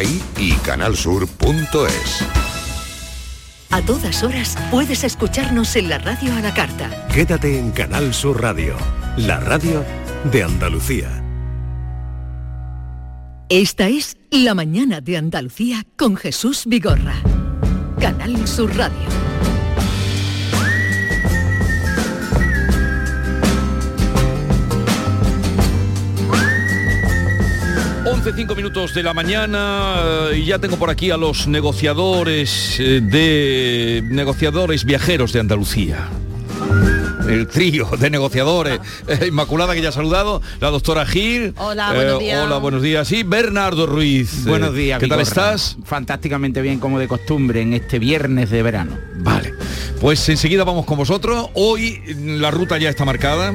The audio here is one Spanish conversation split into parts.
Y canalsur.es. A todas horas puedes escucharnos en la radio a la carta. Quédate en Canal Sur Radio, la radio de Andalucía. Esta es La mañana de Andalucía con Jesús Vigorra. Canal Sur Radio. 11, 5 minutos de la mañana eh, y ya tengo por aquí a los negociadores eh, de negociadores viajeros de Andalucía. El trío de negociadores. Eh, Inmaculada, que ya ha saludado. La doctora Gil. Hola, buenos días. Hola, buenos días. Y Bernardo Ruiz. Buenos días. ¿Qué tal estás? Fantásticamente bien, como de costumbre, en este viernes de verano. Vale. Pues enseguida vamos con vosotros. Hoy la ruta ya está marcada.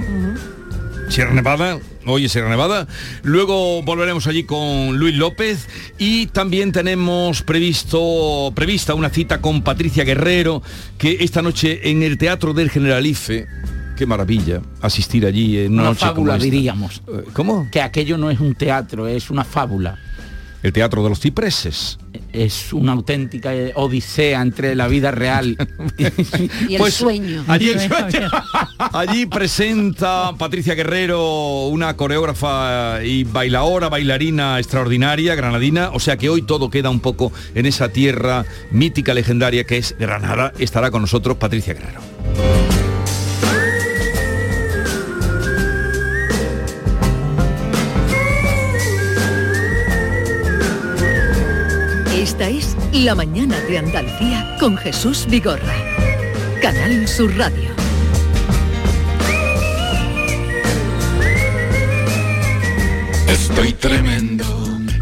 Sierra Nevada, hoy es Sierra Nevada. Luego volveremos allí con Luis López y también tenemos previsto prevista una cita con Patricia Guerrero que esta noche en el Teatro del Generalife. Qué maravilla asistir allí en una, Una noche como fábula, esta. diríamos. ¿Cómo? Que aquello no es un teatro, es una fábula. El Teatro de los Cipreses. Es una auténtica eh, odisea entre la vida real Y el Pues, sueño. Allí, allí presenta Patricia Guerrero, una coreógrafa y bailadora, bailarina extraordinaria, granadina. O sea que hoy todo queda un poco en esa tierra mítica, legendaria que es Granada. Estará con nosotros Patricia Guerrero. Esta es La mañana de Andalucía con Jesús Vigorra. Canal Sur Radio. Estoy tremendo,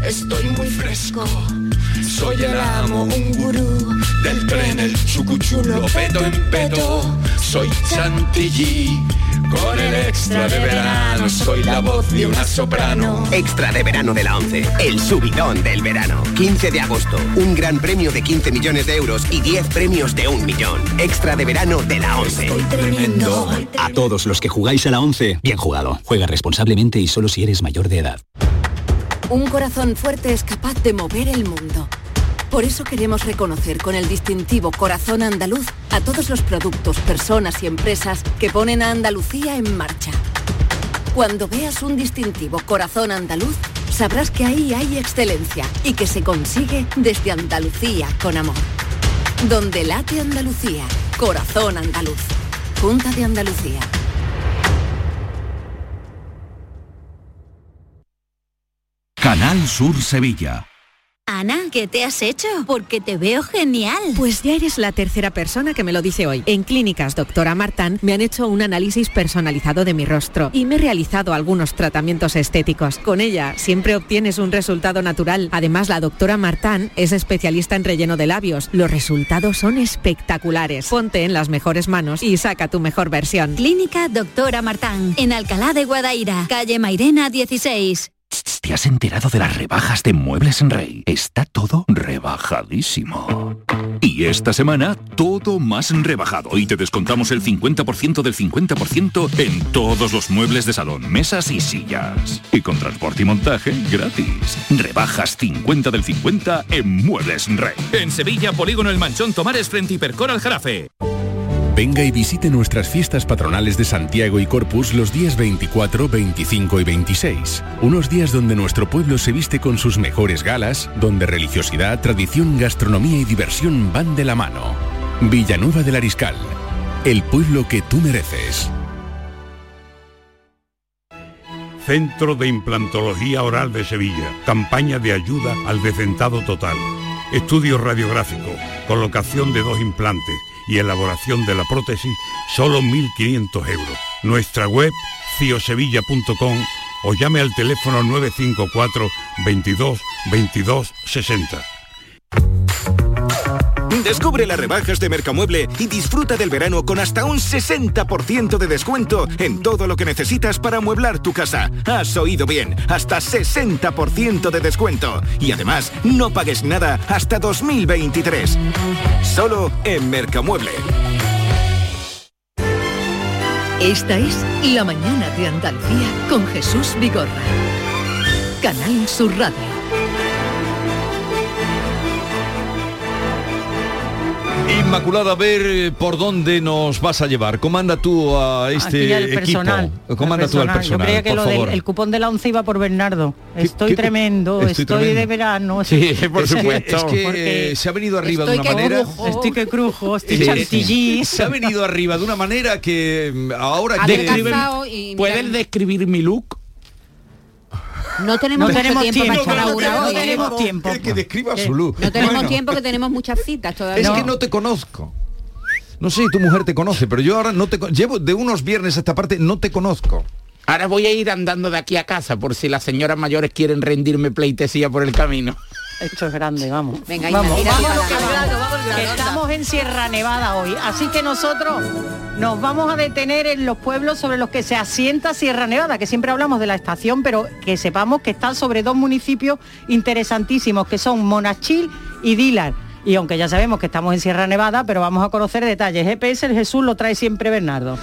estoy muy fresco. Soy el amo, un gurú del tren, el chucuchulo, pedo en pedo. Soy chantilly, con el extra de verano. Soy la voz de una soprano. Extra de verano de la 11, el subidón del verano. 15 de agosto, un gran premio de 15 millones de euros y 10 premios de un millón. Extra de verano de la 11. Tremendo. A todos los que jugáis a la 11, bien jugado. Juega responsablemente y solo si eres mayor de edad. Un corazón fuerte es capaz de mover el mundo. Por eso queremos reconocer con el distintivo Corazón Andaluz a todos los productos, personas y empresas que ponen a Andalucía en marcha. Cuando veas un distintivo Corazón Andaluz, sabrás que ahí hay excelencia y que se consigue desde Andalucía con amor. Donde late Andalucía, Corazón Andaluz. Junta de Andalucía. Canal Sur Sevilla. Ana, ¿qué te has hecho? Porque te veo genial. Pues ya eres la tercera persona que me lo dice hoy. En Clínicas Doctora Martán me han hecho un análisis personalizado de mi rostro y me he realizado algunos tratamientos estéticos. Con ella siempre obtienes un resultado natural. Además, la doctora Martán es especialista en relleno de labios. Los resultados son espectaculares. Ponte en las mejores manos y saca tu mejor versión. Clínica Doctora Martán, en Alcalá de Guadaira, calle Mairena 16. ¿Te has enterado de las rebajas de Muebles en Rey? Está todo rebajadísimo. Y esta semana, todo más rebajado. Y te descontamos el 50% del 50% en todos los muebles de salón, mesas y sillas. Y con transporte y montaje gratis. Rebajas 50 del 50 en Muebles en Rey. En Sevilla, Polígono El Manchón Tomares frente Hipercor al Jarafe. Venga y visite nuestras fiestas patronales de Santiago y Corpus los días 24, 25 y 26. Unos días donde nuestro pueblo se viste con sus mejores galas, donde religiosidad, tradición, gastronomía y diversión van de la mano. Villanueva del Ariscal, el pueblo que tú mereces. Centro de Implantología Oral de Sevilla. Campaña de ayuda al decentado total. Estudio radiográfico, colocación de dos implantes y elaboración de la prótesis, solo 1.500 euros. Nuestra web, ciosevilla.com o llame al teléfono 954 22 22 60. Descubre las rebajas de Mercamueble y disfruta del verano con hasta un 60% de descuento en todo lo que necesitas para amueblar tu casa. Has oído bien, hasta 60% de descuento. Y además, no pagues nada hasta 2023. Solo en Mercamueble. Esta es La mañana de Andalucía con Jesús Vigorra. Canal Sur Radio. Inmaculada, a ver eh, por dónde nos vas a llevar. Comanda tú a este equipo. personal. Comanda tú al personal. Yo creía que por lo favor. del el cupón de la once iba por Bernardo. Estoy qué- tremendo, estoy estoy, tremendo? de verano. Sí, por Es que- supuesto. es que, Porque se ha venido arriba de una que manera. crujo, Estoy que crujo, estoy chantilly. se ha venido arriba de una manera que mm, ahora que Adelgazado y mira, ¿Puedes describir mi look? No tenemos No tenemos tiempo, tiempo, para echar no Laura tenemos- no ¿eh? tenemos tiempo. que, que describa Eh, su look. No tenemos Bueno, tiempo que tenemos muchas citas todavía. Es que no te conozco. No sé, tu mujer te conoce, pero yo ahora no te llevo de unos viernes a esta parte no te conozco. Ahora voy a ir andando de aquí a casa por si las señoras mayores quieren rendirme pleitesía por el camino. Esto es grande, vamos. Venga, vamos, tira vamos, lo que adelante. vamos, estamos en Sierra Nevada hoy, así que nosotros nos vamos a detener en los pueblos sobre los que se asienta Sierra Nevada, que siempre hablamos de la estación, pero que sepamos que están sobre dos municipios interesantísimos, que son Monachil y Dilar. Y aunque ya sabemos que estamos en Sierra Nevada, pero vamos a conocer detalles. GPS el Jesús lo trae siempre Bernardo.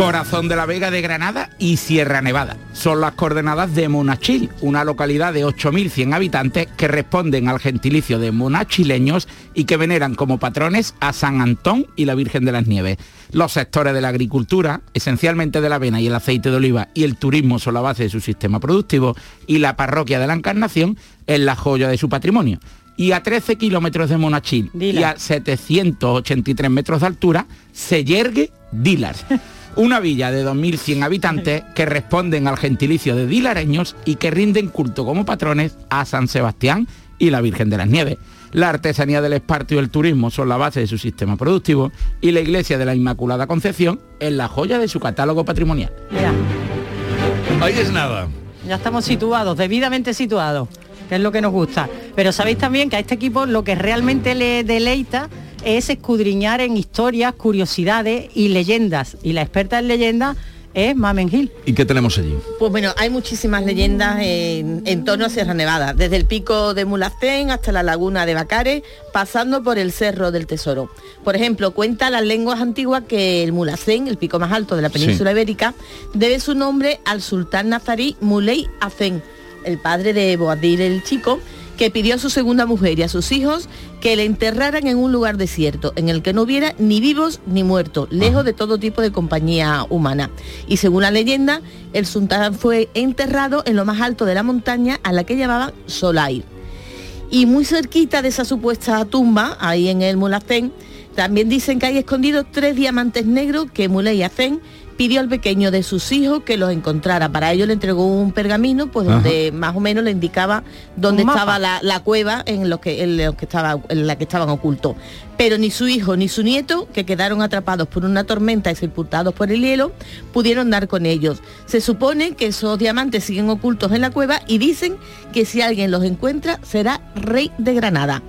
Corazón de la Vega de Granada y Sierra Nevada. Son las coordenadas de Monachil, una localidad de 8.100 habitantes que responden al gentilicio de monachileños y que veneran como patrones a San Antón y la Virgen de las Nieves. Los sectores de la agricultura, esencialmente de la avena y el aceite de oliva, y el turismo son la base de su sistema productivo, y la parroquia de la Encarnación es la joya de su patrimonio. Y a 13 kilómetros de Monachil y a 783 metros de altura se yergue Dilar. Una villa de 2.100 habitantes que responden al gentilicio de dilareños y que rinden culto como patrones a San Sebastián y la Virgen de las Nieves. La artesanía del esparto y el turismo son la base de su sistema productivo y la iglesia de la Inmaculada Concepción es la joya de su catálogo patrimonial. Mira, Ahí es nada. ya estamos situados, debidamente situados, que es lo que nos gusta. Pero sabéis también que a este equipo lo que realmente le deleita es escudriñar en historias, curiosidades y leyendas. Y la experta en leyendas es Mamen Gil. ¿Y qué tenemos allí? Pues bueno, hay muchísimas leyendas en, en torno a Sierra Nevada, desde el pico de Mulacén hasta la laguna de Bacares, pasando por el Cerro del Tesoro. Por ejemplo, cuenta las lenguas antiguas que el Mulacén, el pico más alto de la península Sí. ibérica, debe su nombre al sultán nazarí Muley Hacén, el padre de Boabdil el Chico, que pidió a su segunda mujer y a sus hijos que le enterraran en un lugar desierto, en el que no hubiera ni vivos ni muertos, lejos de todo tipo de compañía humana. Y según la leyenda, el sultán fue enterrado en lo más alto de la montaña a la que llamaban Solair. Y muy cerquita de esa supuesta tumba, ahí en el Mulacén, también dicen que hay escondidos tres diamantes negros que Muley Hacén pidió al pequeño de sus hijos que los encontrara. Para ello le entregó un pergamino, pues donde más o menos le indicaba dónde estaba la, la cueva en, los que, en, los que estaba, en la que estaban ocultos. Pero ni su hijo ni su nieto, que quedaron atrapados por una tormenta y sepultados por el hielo, pudieron dar con ellos. Se supone que esos diamantes siguen ocultos en la cueva y dicen que si alguien los encuentra será rey de Granada.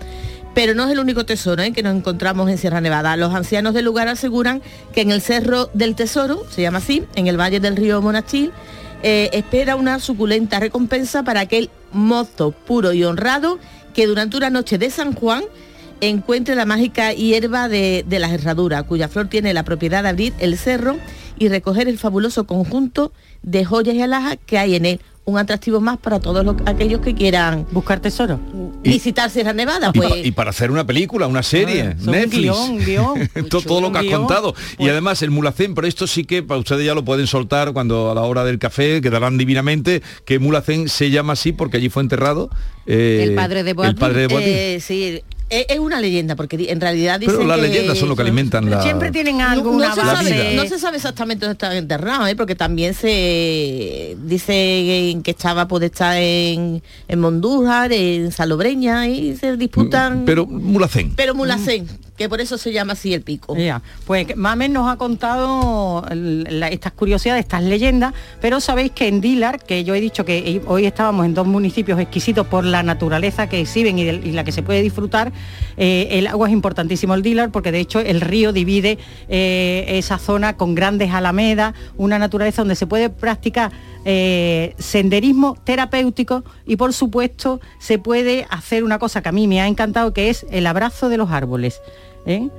Pero no es el único tesoro ¿eh? que nos encontramos en Sierra Nevada. Los ancianos del lugar aseguran que en el Cerro del Tesoro, se llama así, en el valle del río Monachil, eh, espera una suculenta recompensa para aquel mozo puro y honrado que durante una noche de San Juan encuentre la mágica hierba de, de las herraduras, cuya flor tiene la propiedad de abrir el cerro y recoger el fabuloso conjunto de joyas y alhajas que hay en él. Un atractivo más para todos los- aquellos que quieran buscar tesoro. Visitar Sierra Nevada. Y, Pues y para hacer una película, una serie, Ah, un Netflix. guion, guion. todo, todo lo que has guion. contado. Y además el Mulacén, pero esto sí que para ustedes ya lo pueden soltar cuando a la hora del café quedarán divinamente que Mulacén se llama así porque allí fue enterrado eh, el padre de Boabdil. El padre de Boabdil. Eh, sí, es, es una leyenda, porque en realidad dicen pero las que- leyendas son lo que alimentan la... Siempre tienen algo, no, no se base. sabe, no se sabe exactamente dónde estaba enterrado, ¿eh? porque también se dice que estaba puede estar en, en Mondújar, en Salobreña y se disputan. Pero Mulacén. pero Mulacén, que por eso se llama así el pico. Ya, pues Mamen nos ha contado estas curiosidades, estas leyendas, pero sabéis que en Dilar, que yo he dicho que hoy estábamos en dos municipios exquisitos por la naturaleza que exhiben y la que se puede disfrutar, eh, el agua es importantísimo el Dilar, porque de hecho el río divide eh, esa zona con grandes alamedas, una naturaleza donde se puede practicar eh, senderismo terapéutico y por supuesto se puede hacer una cosa que a mí me ha encantado, que es el abrazo de los árboles. ¿Eh?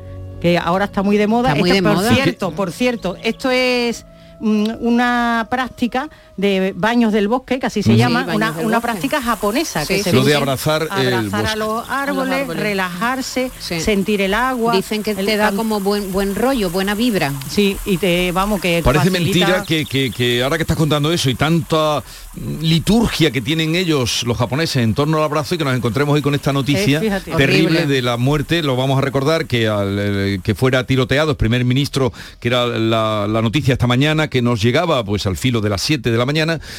que ahora está muy de moda. Está muy Esto, de por moda. cierto, por cierto, esto es mm, una práctica de baños del bosque, que así se Sí, llama, una, una práctica japonesa. Sí, que se. Lo de abrazar el abrazar bosque. a los árboles, árboles. relajarse, Sí. sentir el agua. Dicen que te da can- como buen buen rollo, buena vibra. Sí, y te vamos que Parece facilita- mentira que, que- que ahora que estás contando eso y tanta liturgia que tienen ellos, los japoneses, en torno al abrazo y que nos encontremos hoy con esta noticia Eh, terrible Horrible. de la muerte, lo vamos a recordar, que, al, eh, que fuera tiroteado el primer ministro, que era la, la noticia esta mañana, que nos llegaba pues al filo de las 7 de la mañana,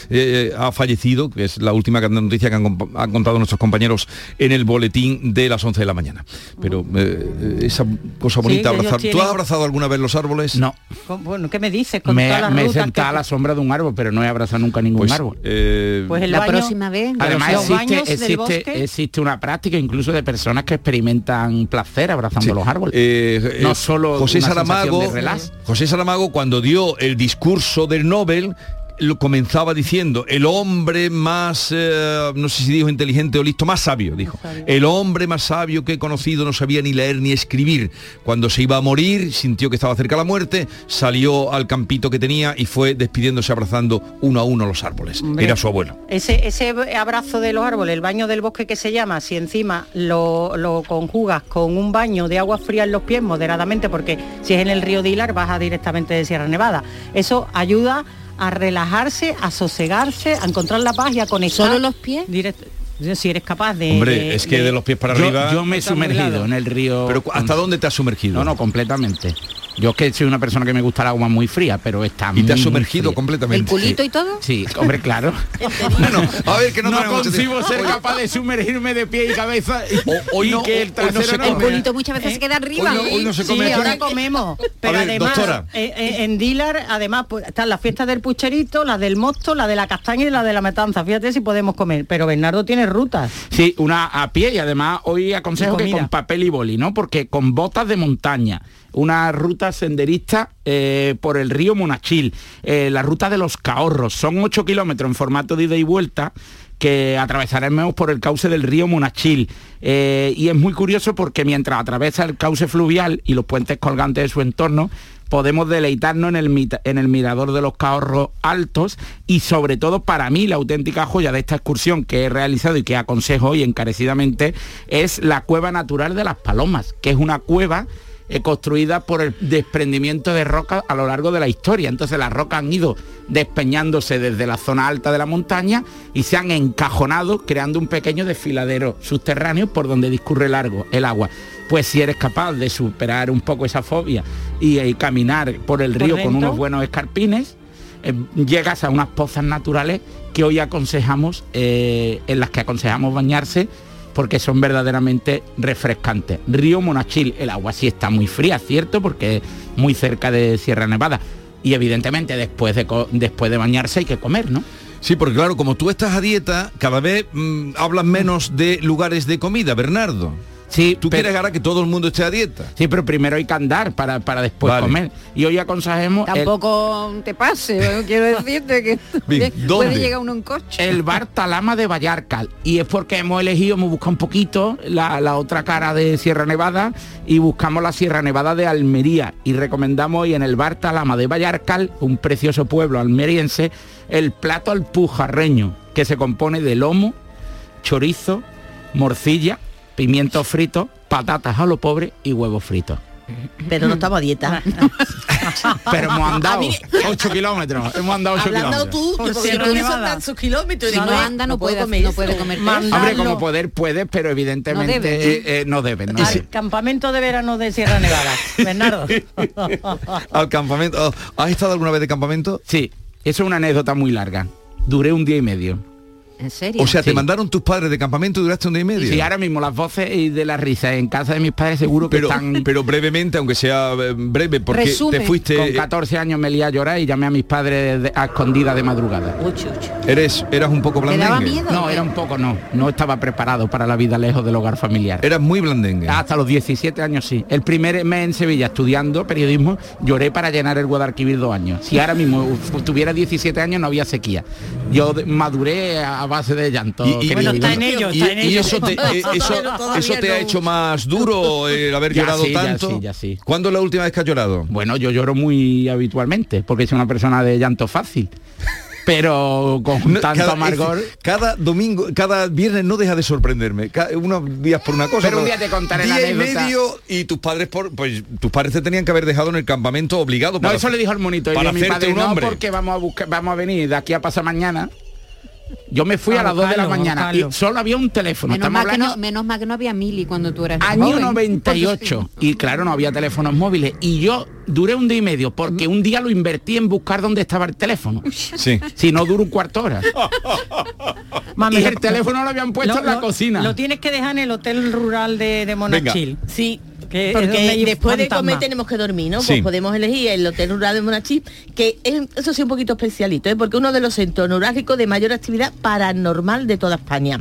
eh, ha fallecido, que es la última noticia que han, contado nuestros compañeros en el boletín de las 11 de la mañana. Pero eh, esa cosa bonita, abrazar. ¿Tú has abrazado alguna vez los árboles? No, Bueno, ¿qué me dices? Con me, me he que- a la sombra de un árbol, pero no he abrazado nunca ningún Pues, árbol. eh, Pues el La baño- próxima vez. Además los existe, baños del existe, bosque- existe una práctica incluso de personas que experimentan placer abrazando Sí. los árboles. Eh, no eh, solo José una Saramago, sensación de relax. José Saramago cuando dio el discurso del Nobel lo comenzaba diciendo el hombre más eh, no sé si dijo inteligente o listo más sabio dijo. el hombre más sabio que he conocido no sabía ni leer ni escribir. Cuando se iba a morir sintió que estaba cerca la muerte salió al campito que tenía y fue despidiéndose abrazando uno a uno los árboles. Hombre. era su abuelo. Ese, ese abrazo de los árboles, el baño del bosque que se llama, si encima lo, lo conjugas con un baño de agua fría en los pies moderadamente, porque si es en el río Dilar baja directamente de Sierra Nevada, eso ayuda a relajarse, a sosegarse, a encontrar la paz y a conectar. ¿Solo los pies? Direct- si eres capaz de... hombre es que de los pies para Yo, arriba yo me he sumergido en el río. pero hasta dónde te has sumergido No, no, completamente. Yo es que soy una persona que me gusta el agua muy fría, pero está y te has sumergido fría. completamente ¿El culito y todo? Sí, hombre, claro. bueno a ver que no, no mucho concibo ser Oye, capaz de sumergirme de pie y cabeza y, O- hoy y no- que el hoy no trasero se no, El culito muchas veces se queda arriba. Hoy no- hoy no se Sí, come esto. ahora comemos. Pero ver, además, doctora. eh, eh, en Dilar, además, pues, están las fiestas del pucherito, la del mosto, la de la castaña y la de la matanza. Fíjate si podemos comer. Pero Bernardo tiene rutas. Sí, una a pie y además hoy aconsejo que con papel y boli, ¿no? Porque con botas de montaña, una ruta senderista eh, por el río Monachil, eh, la ruta de los Cahorros, son 8 kilómetros en formato de ida y vuelta que atravesaremos por el cauce del río Monachil. Eh, y es muy curioso porque mientras atraviesa el cauce fluvial y los puentes colgantes de su entorno, podemos deleitarnos en el, en el mirador de los Cahorros altos y sobre todo para mí la auténtica joya de esta excursión que he realizado y que aconsejo hoy encarecidamente es la cueva natural de las Palomas, que es una cueva eh, construida por el desprendimiento de rocas a lo largo de la historia. Entonces las rocas han ido despeñándose desde la zona alta de la montaña y se han encajonado creando un pequeño desfiladero subterráneo por donde discurre largo el agua. Pues si eres capaz de superar un poco esa fobia y, eh, caminar por el río con unos buenos escarpines, eh, llegas a unas pozas naturales que hoy aconsejamos, eh, en las que aconsejamos bañarse porque son verdaderamente refrescantes. Río Monachil, el agua sí está muy fría, cierto, porque es muy cerca de Sierra Nevada. Y evidentemente después de, después de bañarse hay que comer, ¿no? Sí, porque claro, como tú estás a dieta, cada vez mm, hablas menos de lugares de comida, Bernardo. Sí, Tú pero- quieres ahora que todo el mundo esté a dieta. Sí, pero primero hay que andar para, para después Vale. comer. Y hoy aconsejemos el- Tampoco te pase, quiero decirte que Bien, puede ¿dónde? llegar uno en coche. el bar Talama de Vallarcal. Y es porque hemos elegido, hemos buscado un poquito la, la otra cara de Sierra Nevada y buscamos la Sierra Nevada de Almería. Y recomendamos hoy en el bar Talama de Vallarcal, un precioso pueblo almeriense, el plato alpujarreño, que se compone de lomo, chorizo, morcilla, pimiento frito, patatas a lo pobre y huevos fritos. Pero no estamos a dieta. Pero hemos andado mí- 8 kilómetros. Hemos andado 8 Hablando kilómetros. tú, porque eso Nevada. tantos kilómetros. No "Ay, anda, no puede- comer no eso". puede comer Hombre, como poder puedes, pero evidentemente No debe. eh, eh, no deben. no Al deben. campamento de verano de Sierra Nevada. Bernardo. Al campamento. ¿Has estado alguna vez de campamento? Sí, eso es una anécdota muy larga. Duré un día y medio. ¿En serio? O sea, te mandaron tus padres de campamento y duraste un día y medio. Sí, ahora mismo las voces y de la risa en casa de mis padres seguro que pero, están... pero brevemente, aunque sea eh, breve, porque Resume. te fuiste. Con 14 años me lié a llorar y llamé a mis padres de- a escondida de madrugada. Uchi, uchi. Eres, eras un poco ¿Te blandengue. daba miedo? No, era un poco no. No estaba preparado para la vida lejos del hogar familiar. Eras muy blandengue. Hasta los 17 años sí. El primer mes en Sevilla estudiando periodismo lloré para llenar el Guadalquivir dos años. Si ahora mismo tuviera 17 años no había sequía. Yo maduré a base de llanto. Y, y- querido. y- y- y eso te, eh, eso, eso te ha hecho más duro el haber Ya llorado sí, ya tanto. sí, ya sí. ¿Cuándo es la última vez que has llorado? Bueno, yo lloro muy habitualmente, porque soy una persona de llanto fácil. Pero con No, tanto cada- amargor. es- Cada domingo, cada viernes no deja de sorprenderme. Ca- unos días por una cosa. Pero un día te contaré la día y anécdota. medio y tus padres por, pues tus padres te tenían que haber dejado en el campamento obligado No, para, eso le dijo el monito. y para a mi padre, un no, hombre. porque vamos a buscar, vamos a venir de aquí a pasar mañana. Yo me fui a, A las 2 de la mañana y solo había un teléfono. Menos mal, que no, menos mal que no había mili cuando tú eras año joven. 98 y claro no había teléfonos móviles y yo duré un día y medio porque un día lo invertí en buscar dónde estaba el teléfono Sí. si no dura un cuarto hora Mami, y el teléfono lo habían puesto lo- en la lo- cocina Lo tienes que dejar en el hotel rural de, de Monachil. Sí, Que es donde porque después de comer tenemos que dormir, ¿no? Sí. Pues podemos elegir el Hotel Rural de Monachí, que es, eso sí un poquito especialito, ¿eh? porque uno de los centros neurálgicos de mayor actividad paranormal de toda España.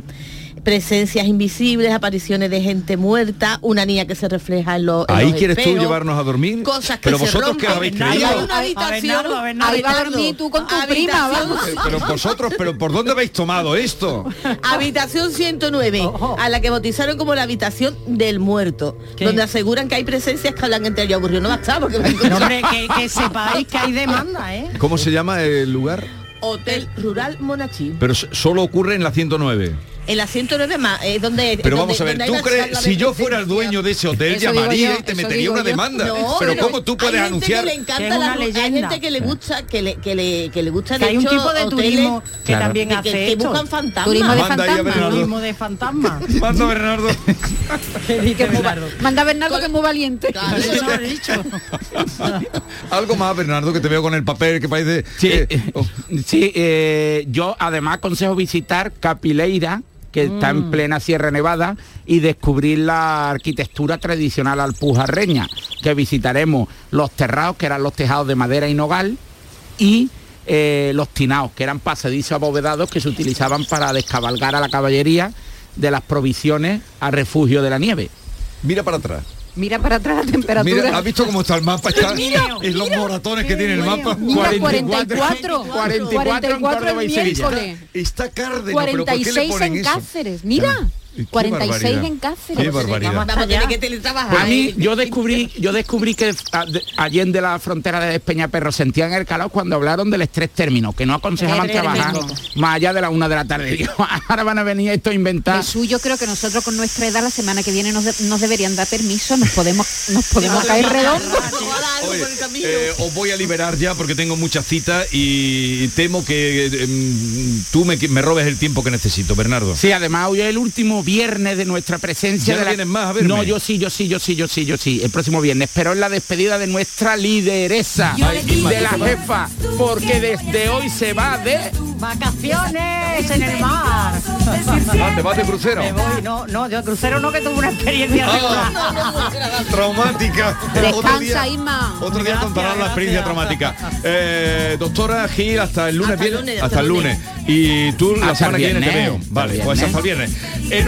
Presencias invisibles, apariciones de gente muerta, una niña que se refleja en, los en Ahí los quieres tú llevarnos a dormir. Cosas que Pero se vosotros qué rompen. habéis Hay creído. una habitación, Bernardo, a Bernardo. Ahí va a Bernardo, dormir tú con tu prima, habitación- vamos. Pero vosotros, pero ¿por dónde habéis tomado esto? Habitación 109, Ojo. a la que bautizaron como la habitación del muerto, ¿Qué? donde aseguran que hay presencias que hablan entre ellos. Aburrido no basta porque No, hombre, que, que sepáis que hay demanda, ¿eh? ¿Cómo se llama el lugar? Hotel Rural Monachí. Pero solo ocurre en la 109. En la 109 más, es donde... Pero donde- vamos a ver, ¿tú crees, si yo fuera el dueño de ese hotel, Eso llamaría yo, y te metería una yo. demanda? No, pero ¿cómo tú puedes hay gente anunciar? que le encanta la- hay gente que le gusta que le que le, que le gusta Que de hay un tipo de hoteles turismo que Claro. también que, hace que, esto. buscan fantasmas. Turismo de Manda ahí a fantasma. Bernardo. Turismo de fantasma. Manda Bernardo. ¿Qué dice Bernardo? Manda a Bernardo que es muy valiente. Algo más, Bernardo, que te veo con el papel que parece. Sí, eh, oh, sí eh, yo además aconsejo visitar Capileira, que está Mm. en plena Sierra Nevada, y descubrir la arquitectura tradicional alpujarreña, que visitaremos los terrados, que eran los tejados de madera y nogal, y eh, los tinaos, que eran pasadizos abovedados que se utilizaban para descabalgar a la caballería de las provisiones a refugio de la nieve. mira para atrás. Mira para atrás la temperatura. Mira, ¿has visto cómo está el mapa? Está Mira, en los moratones que tiene el mapa. Mira, 44, 44, 44 en Córdoba y Sevilla. miércoles. Está cárdeno, pero ¿por qué le 46 ponen en eso? Cáceres, mira. Qué 46 barbaridad. en Cáceres. Qué barbaridad. Vamos a tener que teletrabajar. Pues a mí yo descubrí, yo descubrí que a- de- allende la frontera de Peñaperro sentían el calor cuando hablaron del estrés término, que no aconsejaban trabajar más allá de la una de la tarde. Digo, ahora van a venir esto a inventar. Jesús, yo creo que nosotros con nuestra edad la semana que viene nos, de- nos deberían dar permiso, nos podemos, nos podemos caer redondos. Oye, eh, os voy a liberar ya porque tengo muchas citas y temo que eh, tú me, me robes el tiempo que necesito, Bernardo. Sí, además hoy es el último viernes de nuestra presencia. ¿Ya de no la... vienes más a verme? No, yo sí, yo sí, yo sí, yo sí, yo sí, el próximo viernes. Pero es la despedida de nuestra lideresa, de la jefa, porque desde hoy se va de... Vacaciones en el mar. Ah, ¿Te vas de crucero? Me voy, no, no, yo crucero no que tuve una experiencia Ah. Traumática. Otro Descansa, Isma. Otro día contarán la experiencia traumática. Eh, doctora Gil, hasta el lunes Hasta el viene- lunes, hasta el lunes. Y tú la Hasta semana el que viene te veo. Vale, pues hasta el viernes. En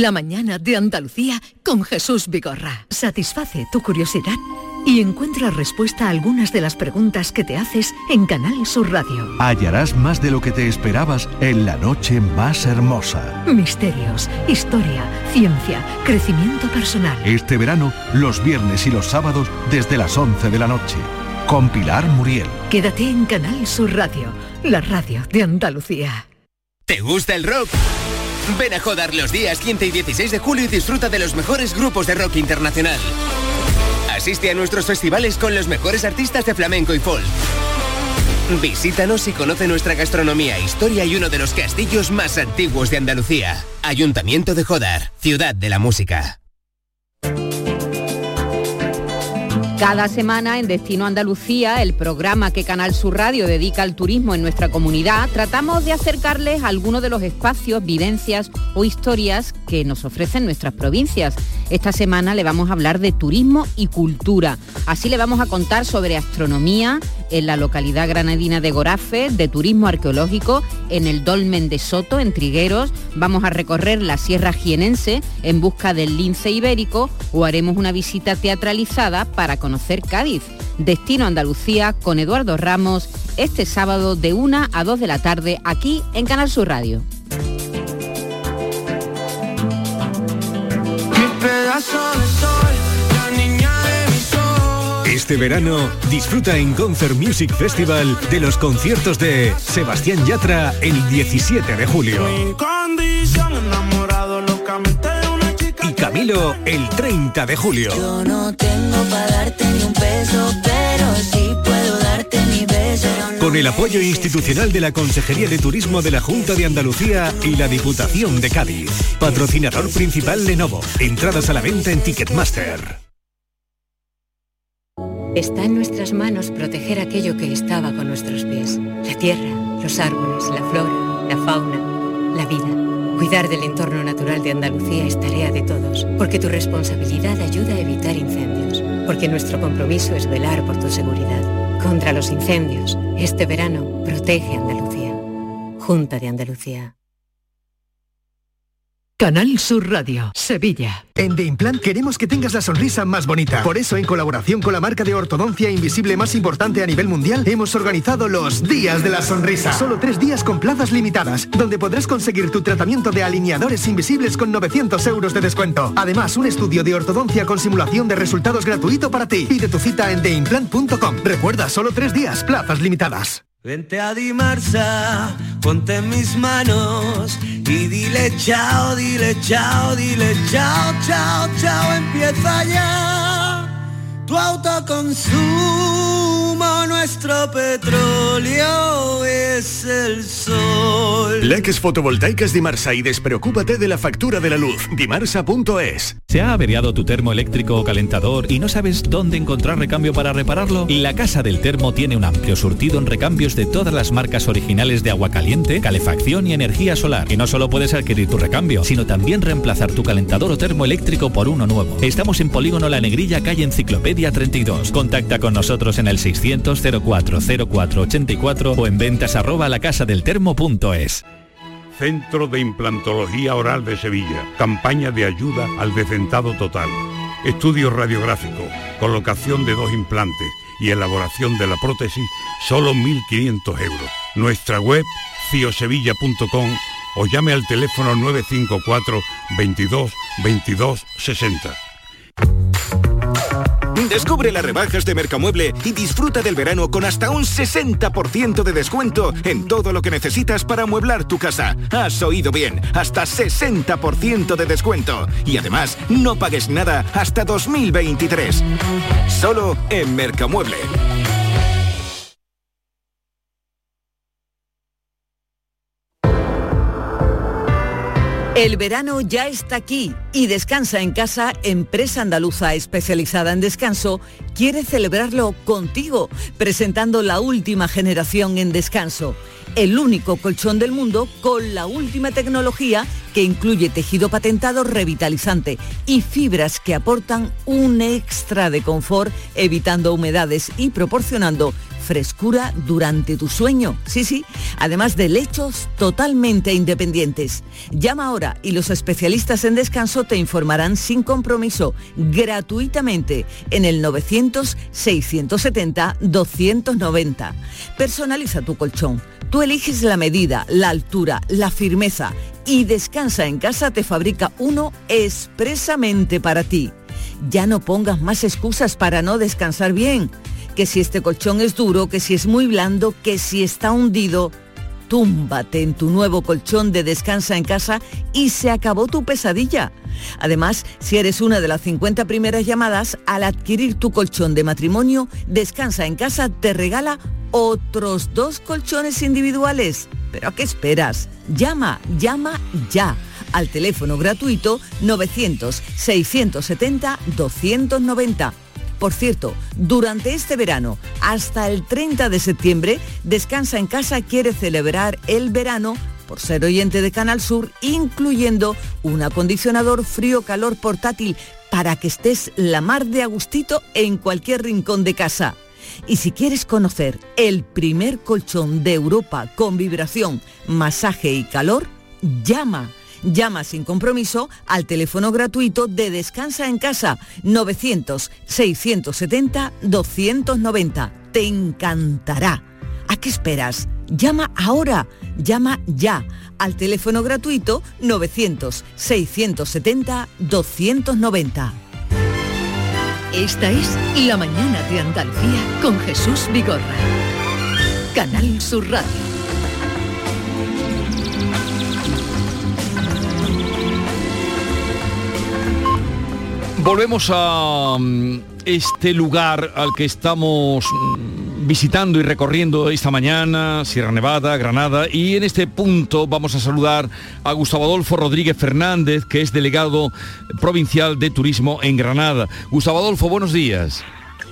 La mañana de Andalucía con Jesús Vigorra. Satisface tu curiosidad y encuentra respuesta a algunas de las preguntas que te haces en Canal Sur Radio. Hallarás más de lo que te esperabas en la noche más hermosa. Misterios, historia, ciencia, crecimiento personal. Este verano, los viernes y los sábados desde las 11 de la noche. Con Pilar Muriel. Quédate en Canal Sur Radio, la radio de Andalucía. ¿Te gusta el rock? Ven a Jodar los días 15 y 16 de julio y disfruta de los mejores grupos de rock internacional. Asiste a nuestros festivales con los mejores artistas de flamenco y folk. Visítanos y conoce nuestra gastronomía, historia y uno de los castillos más antiguos de Andalucía. Ayuntamiento de Jodar, ciudad de la música. Cada semana en Destino Andalucía, el programa que Canal Sur Radio dedica al turismo en nuestra comunidad, tratamos de acercarles algunos de los espacios, vivencias o historias que nos ofrecen nuestras provincias. Esta semana le vamos a hablar de turismo y cultura. Así le vamos a contar sobre astronomía, en la localidad granadina de Gorafe, de turismo arqueológico, en el Dolmen de Soto, en Trigueros. Vamos a recorrer la Sierra Jienense en busca del lince ibérico o haremos una visita teatralizada para conocer Cádiz. Destino Andalucía con Eduardo Ramos este sábado de 1 a 2 de la tarde aquí en Canal Sur Radio. Este verano disfruta en Concert Music Festival de los conciertos de Sebastián Yatra el 17 de julio Camilo el 30 de julio. Yo no tengo para darte ni un peso, pero sí puedo darte mi beso. Con el apoyo institucional de la Consejería de Turismo de la Junta de Andalucía y la Diputación de Cádiz. Patrocinador principal Lenovo. Entradas a la venta en Ticketmaster. Está en nuestras manos proteger aquello que estaba con nuestros pies. La tierra, los árboles, la flora, la fauna, la vida. Cuidar del entorno natural de Andalucía es tarea de todos, porque tu responsabilidad ayuda a evitar incendios, porque nuestro compromiso es velar por tu seguridad. Contra los incendios, este verano protege Andalucía. Junta de Andalucía. Canal Sur Radio, Sevilla. En The Implant queremos que tengas la sonrisa más bonita. Por eso, en colaboración con la marca de ortodoncia invisible más importante a nivel mundial, hemos organizado los Días de la Sonrisa. Solo tres días con plazas limitadas, donde podrás conseguir tu tratamiento de alineadores invisibles con 900 euros de descuento. Además, un estudio de ortodoncia con simulación de resultados gratuito para ti. Pide tu cita en theimplant.com. Recuerda, solo tres días, plazas limitadas. Vente a Dimarsa, ponte en mis manos y dile chao, dile chao, dile chao, chao, chao, empieza ya tu autoconsumo, nuestro petróleo es el sol. Leques fotovoltaicas Dimarsa y despreocúpate de la factura de la luz. Dimarsa.es. ¿Se ha averiado tu termo eléctrico o calentador y no sabes dónde encontrar recambio para repararlo? La Casa del Termo tiene un amplio surtido en recambios de todas las marcas originales de agua caliente, calefacción y energía solar. Y no solo puedes adquirir tu recambio, sino también reemplazar tu calentador o termo eléctrico por uno nuevo. Estamos en Polígono La Negrilla, calle Enciclopedia 32. Contacta con nosotros en el 600 04 04 84 o en ventas arroba lacasadeltermo.es. Centro de Implantología Oral de Sevilla. Campaña de ayuda al decentado total. Estudio radiográfico, colocación de dos implantes y elaboración de la prótesis, solo 1.500 euros. Nuestra web, ciosevilla.com o llame al teléfono 954 22 22 60. Descubre las rebajas de Mercamueble y disfruta del verano con hasta un 60% de descuento en todo lo que necesitas para amueblar tu casa. Has oído bien, hasta 60% de descuento. Y además, no pagues nada hasta 2023. Solo en Mercamueble. El verano ya está aquí y Descansa en casa, empresa andaluza especializada en descanso, quiere celebrarlo contigo, presentando la última generación en descanso, el único colchón del mundo con la última tecnología que incluye tejido patentado revitalizante y fibras que aportan un extra de confort, evitando humedades y proporcionando frescura durante tu sueño. Sí, sí, además de lechos totalmente independientes. Llama ahora y los especialistas en descanso te informarán sin compromiso, gratuitamente, en el 900-670-290. Personaliza tu colchón. Tú eliges la medida, la altura, la firmeza y Descansa en casa te fabrica uno expresamente para ti. Ya no pongas más excusas para no descansar bien que si este colchón es duro, que si es muy blando, que si está hundido. Túmbate en tu nuevo colchón de descansa en casa y se acabó tu pesadilla. Además, si eres una de las 50 primeras llamadas, al adquirir tu colchón de matrimonio, Descansa en casa te regala otros dos colchones individuales. ¿Pero a qué esperas? Llama, llama ya al teléfono gratuito 900-670-290 por cierto, durante este verano, hasta el 30 de septiembre, Descansa en Casa quiere celebrar el verano por ser oyente de Canal Sur, incluyendo un acondicionador frío-calor portátil para que estés la mar de agustito en cualquier rincón de casa. Y si quieres conocer el primer colchón de Europa con vibración, masaje y calor, llama. Llama sin compromiso al teléfono gratuito de Descansa en Casa 900-670-290. Te encantará. ¿A qué esperas? Llama ahora, llama ya al teléfono gratuito 900-670-290. Esta es La Mañana de Andalucía con Jesús Vigorra. Canal Sur Radio. Volvemos a mm, este lugar al que estamos mm, visitando y recorriendo esta mañana, Sierra Nevada, Granada, y en este punto vamos a saludar a Gustavo Adolfo Rodríguez Fernández, que es delegado provincial de turismo en Granada. Gustavo Adolfo, buenos días.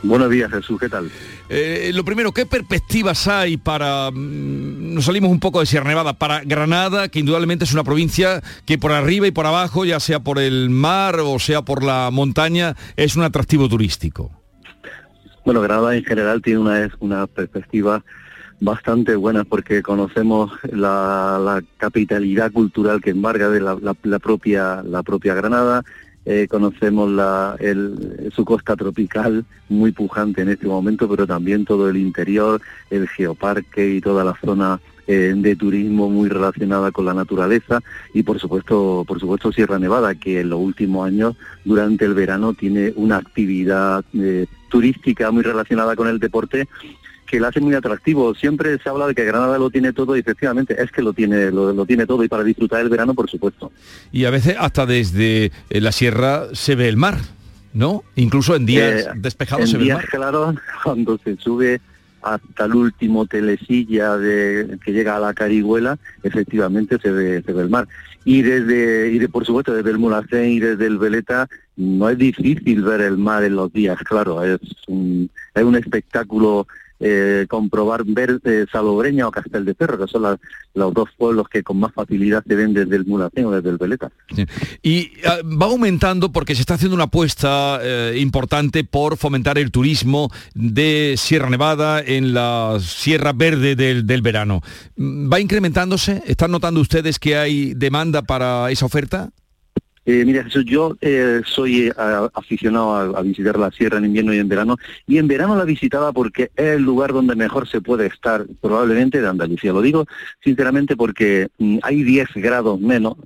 Buenos días, Jesús, ¿qué tal? Eh, lo primero, ¿qué perspectivas hay para, mm, nos salimos un poco de Sierra Nevada, para Granada, que indudablemente es una provincia que por arriba y por abajo, ya sea por el mar o sea por la montaña, es un atractivo turístico? Bueno, Granada en general tiene una, una perspectiva bastante buena porque conocemos la, la capitalidad cultural que embarga de la, la- la propia, la propia Granada, eh, conocemos la, el- su costa tropical muy pujante en este momento, pero también todo el interior, el geoparque y toda la zona eh, de turismo muy relacionada con la naturaleza. Y por supuesto, por supuesto Sierra Nevada, que en los últimos años durante el verano tiene una actividad eh, turística muy relacionada con el deporte que la hace muy atractivo. Siempre se habla de que Granada lo tiene todo y efectivamente es que lo tiene, lo, lo tiene todo y para disfrutar el verano, por supuesto. Y a veces hasta desde eh, la sierra se ve el mar, ¿no? Incluso en días Eh, despejados en se ve el días mar. claros, cuando se sube hasta el último telesilla de, que llega a la Carihuela, efectivamente se ve, se ve el mar. Y desde, y de, por supuesto, desde el Mulacén y desde el Veleta, no es difícil ver el mar en los días claros, es un, es un espectáculo eh, comprobar, ver eh, Salobreña o Castel de Perro, que son las- los dos pueblos que con más facilidad se ven desde el Mulacén o desde el Veleta. Y ah, va aumentando porque se está haciendo una apuesta eh, importante por fomentar el turismo de Sierra Nevada en la Sierra Verde del, del verano. ¿Va incrementándose? ¿Están notando ustedes que hay demanda para esa oferta? Eh, mira, Jesús, yo eh, soy eh, aficionado a, a visitar la sierra en invierno y en verano, y en verano la visitaba porque es el lugar donde mejor se puede estar, probablemente de Andalucía. Lo digo sinceramente porque mm, hay 10 grados menos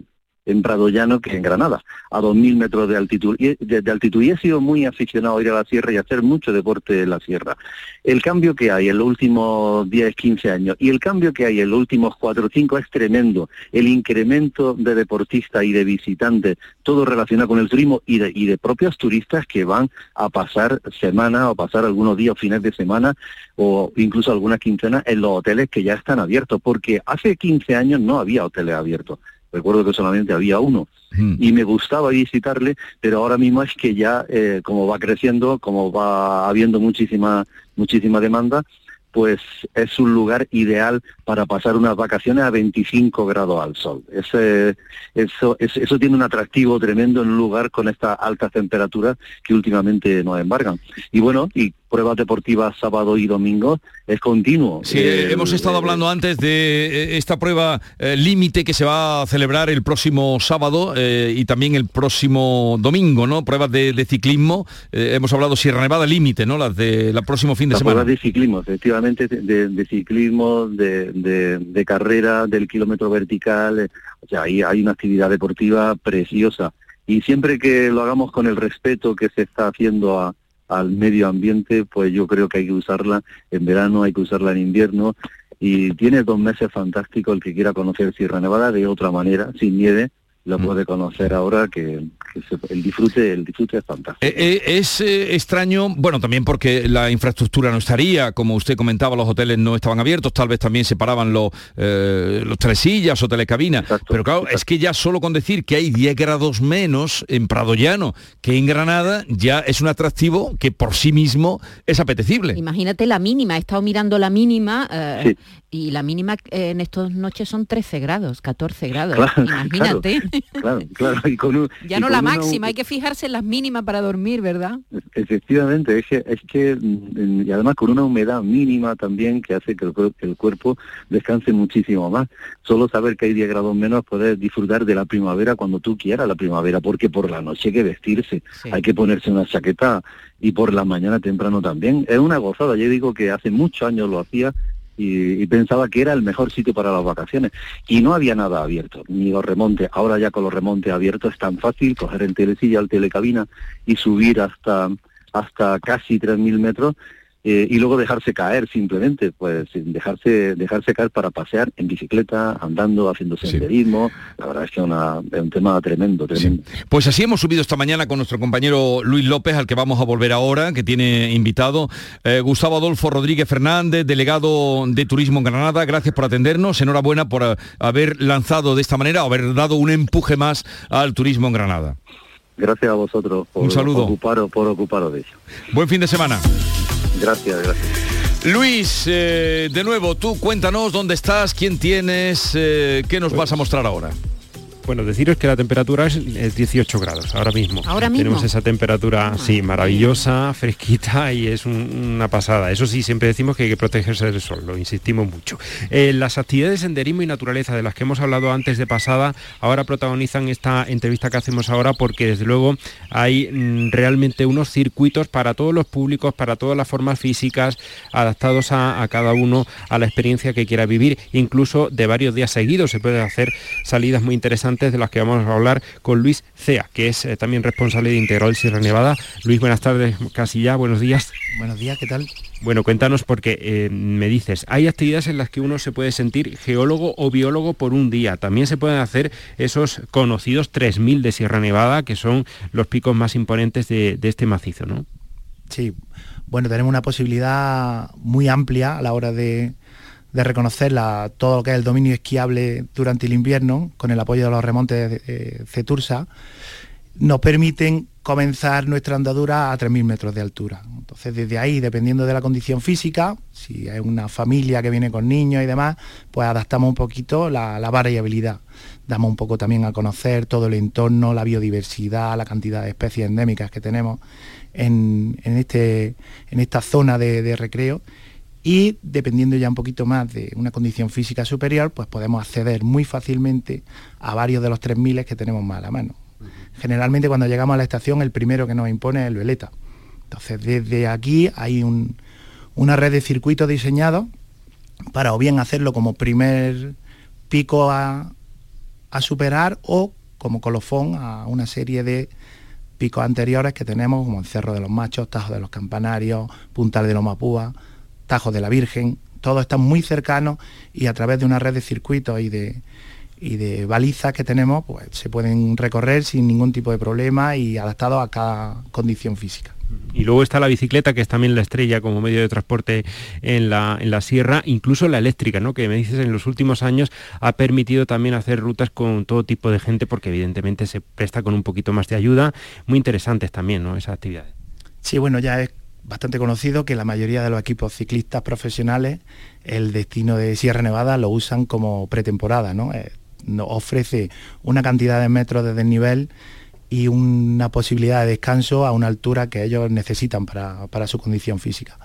en Prado Llano que en Granada, a 2.000 metros de altitud. Y, de, altitud. y he sido muy aficionado a ir a la sierra y a hacer mucho deporte en la sierra. El cambio que hay en los últimos 10, 15 años y el cambio que hay en los últimos 4 o 5 es tremendo. El incremento de deportistas y de visitantes, todo relacionado con el turismo y de, y de propios turistas que van a pasar semanas o pasar algunos días o fines de semana o incluso algunas quincenas en los hoteles que ya están abiertos, porque hace 15 años no había hoteles abiertos. Recuerdo que solamente había uno y me gustaba visitarle, pero ahora mismo es que ya eh, como va creciendo, como va habiendo muchísima muchísima demanda, pues es un lugar ideal para pasar unas vacaciones a 25 grados al sol. Ese, eso, es- eso tiene un atractivo tremendo en un lugar con estas altas temperaturas que últimamente nos embargan. Y bueno, y pruebas deportivas sábado y domingo es continuo. Sí, Eh, hemos estado hablando antes de eh, esta prueba eh, límite que se va a celebrar el próximo sábado eh, y también el próximo domingo, ¿no? Pruebas de, de ciclismo. Eh, hemos hablado Sierra Nevada límite, ¿no? Las del próximo fin de Las semana. pruebas de ciclismo, efectivamente, de, de ciclismo, de, de- de carrera, del kilómetro vertical, eh, o sea, ahí hay una actividad deportiva preciosa. Y siempre que lo hagamos con el respeto que se está haciendo a- al medio ambiente, pues yo creo que hay que usarla en verano, hay que usarla en invierno. Y tiene dos meses fantásticos el que quiera conocer Sierra Nevada de otra manera, sin nieve, lo puede conocer ahora que, que se- el disfrute el disfrute es fantástico. Eh, eh, es eh, extraño, bueno, también porque la infraestructura no estaría, como usted comentaba, los hoteles no estaban abiertos, tal vez también separaban los, eh, los tres sillas o telecabinas, pero claro, es que ya solo con decir que hay 10 grados menos en Prado Llano que en Granada, ya es un atractivo que por sí mismo es apetecible. Imagínate la mínima, he estado mirando la mínima eh, y la mínima eh, en estas noches son 13 grados, 14 grados. Claro, Imagínate. claro. Claro, claro. Y con un- Ya y no con la una- máxima, hay que fijarse en las mínimas para dormir, ¿verdad? Efectivamente, es que, es que mm, y además con una humedad mínima también que hace que el, cuer- que el cuerpo descanse muchísimo más. Solo saber que hay 10 grados menos puedes disfrutar de la primavera cuando tú quieras la primavera, porque por la noche hay que vestirse, hay que ponerse una chaqueta y por la mañana temprano también. Es una gozada, yo digo que hace muchos años lo hacía y, y pensaba que era el mejor sitio para las vacaciones. Y no había nada abierto, ni los remontes. Ahora ya con los remontes abiertos es tan fácil coger en telecilla al telecabina y subir hasta, hasta casi 3.000 metros eh, y luego dejarse caer simplemente, pues dejarse, dejarse caer para pasear en bicicleta, andando, haciendo senderismo. La verdad es que una- es un tema tremendo, tremendo. Pues así hemos subido esta mañana con nuestro compañero Luis López, al que vamos a volver ahora, que tiene invitado. Eh, Gustavo Adolfo Rodríguez Fernández, delegado de Turismo en Granada, gracias por atendernos. Enhorabuena por haber lanzado de esta manera, haber dado un empuje más al turismo en Granada. Gracias a vosotros por, Un saludo. ocuparos, por ocuparos de ello. Buen fin de semana. Gracias, gracias. Luis, eh, de nuevo, tú cuéntanos dónde estás, quién tienes, eh, qué nos vas a mostrar ahora. Bueno, deciros que la temperatura es, es 18 grados ahora mismo. ¿Ahora mismo? Tenemos esa temperatura, sí, maravillosa, fresquita y es un- una pasada. Eso sí, siempre decimos que hay que protegerse del sol, lo insistimos mucho. Eh, las actividades de senderismo y naturaleza de las que hemos hablado antes de pasada, ahora protagonizan esta entrevista que hacemos ahora porque desde luego hay mm, realmente unos circuitos para todos los públicos, para todas las formas físicas, adaptados a, a cada uno, a la experiencia que quiera vivir, incluso de varios días seguidos. Se pueden hacer salidas muy interesantes de las que vamos a hablar con Luis Cea, que es eh, también responsable de Integral Sierra Nevada. Luis, buenas tardes, casi ya, buenos días. Buenos días, ¿qué tal? Bueno, cuéntanos porque eh, me dices, hay actividades en las que uno se puede sentir geólogo o biólogo por un día. También se pueden hacer esos conocidos 3.000 de Sierra Nevada, que son los picos más imponentes de, de este macizo, ¿no? Sí, bueno, tenemos una posibilidad muy amplia a la hora de, de reconocer la- todo lo que es el dominio esquiable durante el invierno, con el apoyo de los remontes de, Cetursa, nos permiten comenzar nuestra andadura a 3.000 metros de altura. Entonces, desde ahí, dependiendo de la condición física, si es una familia que viene con niños y demás, pues adaptamos un poquito la, la variabilidad. Damos un poco también a conocer todo el entorno, la biodiversidad, la cantidad de especies endémicas que tenemos en, en este, en esta zona de recreo y dependiendo ya un poquito más de una condición física superior, pues podemos acceder muy fácilmente a varios de los 3.000 que tenemos más a la mano. Generalmente cuando llegamos a la estación el primero que nos impone es el veleta. Entonces desde aquí hay un- una red de circuitos diseñados para o bien hacerlo como primer pico a, a superar o como colofón a una serie de picos anteriores que tenemos como el Cerro de los Machos, Tajo de los Campanarios, Puntal de los Mapúa, Tajo de la Virgen, todo está muy cercano y a través de una red de circuitos y de, y de balizas que tenemos, pues se pueden recorrer sin ningún tipo de problema y adaptados a cada condición física. Y luego está la bicicleta, que es también la estrella como medio de transporte en la, en la sierra, incluso la eléctrica, ¿no? que me dices en los últimos años ha permitido también hacer rutas con todo tipo de gente, porque evidentemente se presta con un poquito más de ayuda. Muy interesantes también, ¿no? Esas actividades. Sí, bueno, ya es bastante conocido que la mayoría de los equipos ciclistas profesionales el destino de Sierra Nevada lo usan como pretemporada, ¿no? Eh, nos ofrece una cantidad de metros de desnivel y una posibilidad de descanso a una altura que ellos necesitan para, para su condición física.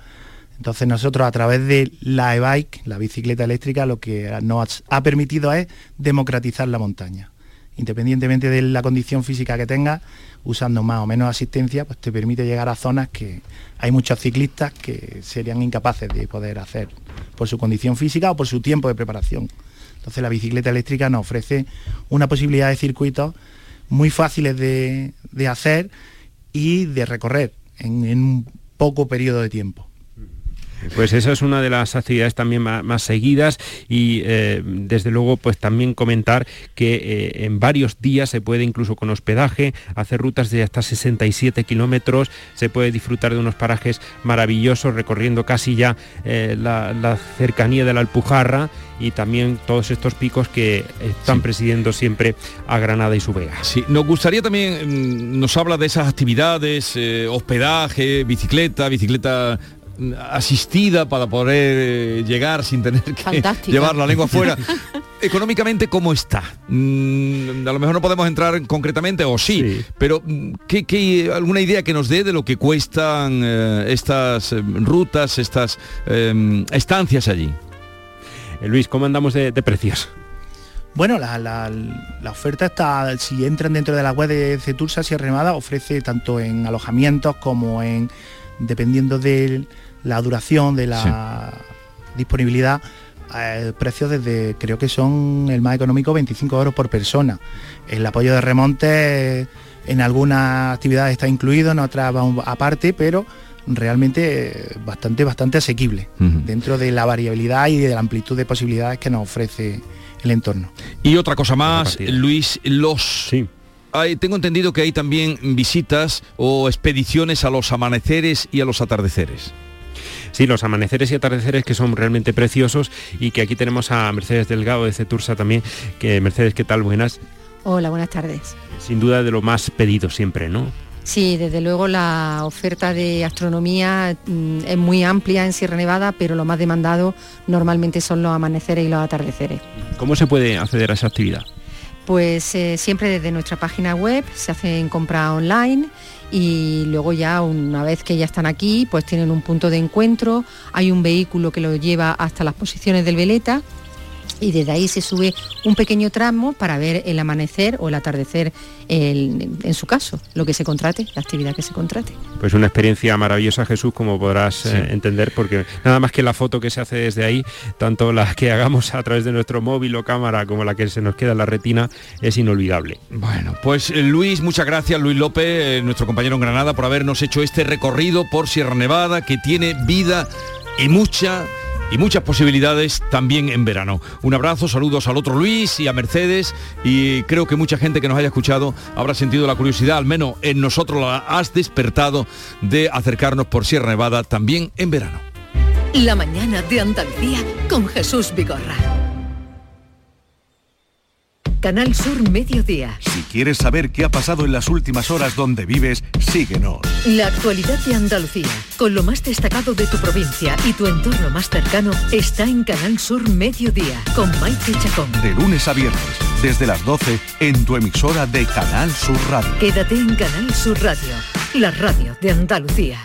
Entonces nosotros a través de la e-bike, la bicicleta eléctrica, lo que nos ha permitido es democratizar la montaña. Independientemente de la condición física que tengas, usando más o menos asistencia, pues te permite llegar a zonas que hay muchos ciclistas que serían incapaces de poder hacer por su condición física o por su tiempo de preparación. Entonces la bicicleta eléctrica nos ofrece una posibilidad de circuitos muy fáciles de, de hacer y de recorrer en, en un poco periodo de tiempo. Pues esa es una de las actividades también más, más seguidas y eh, desde luego pues también comentar que eh, en varios días se puede incluso con hospedaje hacer rutas de hasta 67 kilómetros, se puede disfrutar de unos parajes maravillosos recorriendo casi ya eh, la, la cercanía de la Alpujarra y también todos estos picos que están presidiendo siempre a Granada y su Vega. Sí, nos gustaría también, mm, nos habla de esas actividades, eh, hospedaje, bicicleta, bicicleta asistida para poder eh, llegar sin tener que Fantástica. llevar la lengua afuera. económicamente, ¿cómo está? Mm, a lo mejor no podemos entrar concretamente, o sí, pero mm, ¿qué, qué- alguna idea que nos dé de lo que cuestan eh, estas eh, rutas, estas eh, estancias allí? Eh, Luis, ¿cómo andamos de, de precios? Bueno, la, la- la oferta está, si entran dentro de la web de Cetursa Sierra Nevada, ofrece tanto en alojamientos como en, dependiendo de la duración, de la disponibilidad, eh, precios desde, creo que son el más económico, 25 euros por persona. El apoyo de remonte en algunas actividades está incluido, en otras va aparte, pero realmente eh, bastante, bastante asequible dentro de la variabilidad y de la amplitud de posibilidades que nos ofrece el entorno. Y otra cosa más, Luis, los... Hay- tengo entendido que hay también visitas o expediciones a los amaneceres y a los atardeceres. Sí, los amaneceres y atardeceres que son realmente preciosos y que aquí tenemos a Mercedes Delgado de Cetursa también, que Mercedes, ¿qué tal? Buenas. Hola, buenas tardes. Sin duda de lo más pedido siempre, ¿no? Sí, desde luego la oferta de astronomía mm, es muy amplia en Sierra Nevada, pero lo más demandado normalmente son los amaneceres y los atardeceres. ¿Cómo se puede acceder a esa actividad? Pues eh, siempre desde nuestra página web se hacen compras online y luego ya una vez que ya están aquí, pues tienen un punto de encuentro, hay un vehículo que lo lleva hasta las posiciones del veleta y desde ahí se sube un pequeño tramo para ver el amanecer o el atardecer el- en su caso, lo que se contrate, la actividad que se contrate. Pues una experiencia maravillosa, Jesús, como podrás eh, entender, porque nada más que la foto que se hace desde ahí, tanto la que hagamos a través de nuestro móvil o cámara como la que se nos queda en la retina, es inolvidable. Bueno, pues eh, Luis, muchas gracias, Luis López, eh, nuestro compañero en Granada, por habernos hecho este recorrido por Sierra Nevada, que tiene vida y mucha y muchas posibilidades también en verano. Un abrazo, saludos al otro Luis y a Mercedes y creo que mucha gente que nos haya escuchado habrá sentido la curiosidad, al menos en nosotros la has despertado de acercarnos por Sierra Nevada también en verano. La mañana de Andalucía con Jesús Vigorra. Canal Sur Mediodía. Si quieres saber qué ha pasado en las últimas horas donde vives, síguenos. La actualidad de Andalucía, con lo más destacado de tu provincia y tu entorno más cercano, está en Canal Sur Mediodía, con Maite Chacón. De lunes a viernes, desde las 12, en tu emisora de Canal Sur Radio. Quédate en Canal Sur Radio, la radio de Andalucía.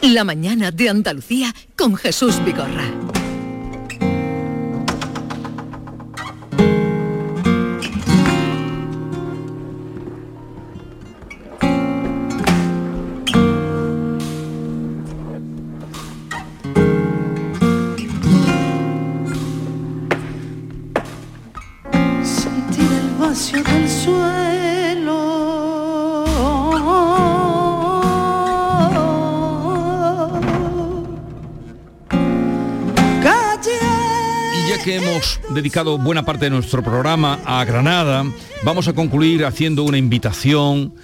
La mañana de Andalucía con Jesús Vigorra. Dedicado buena parte de nuestro programa a Granada, vamos a concluir haciendo una invitación,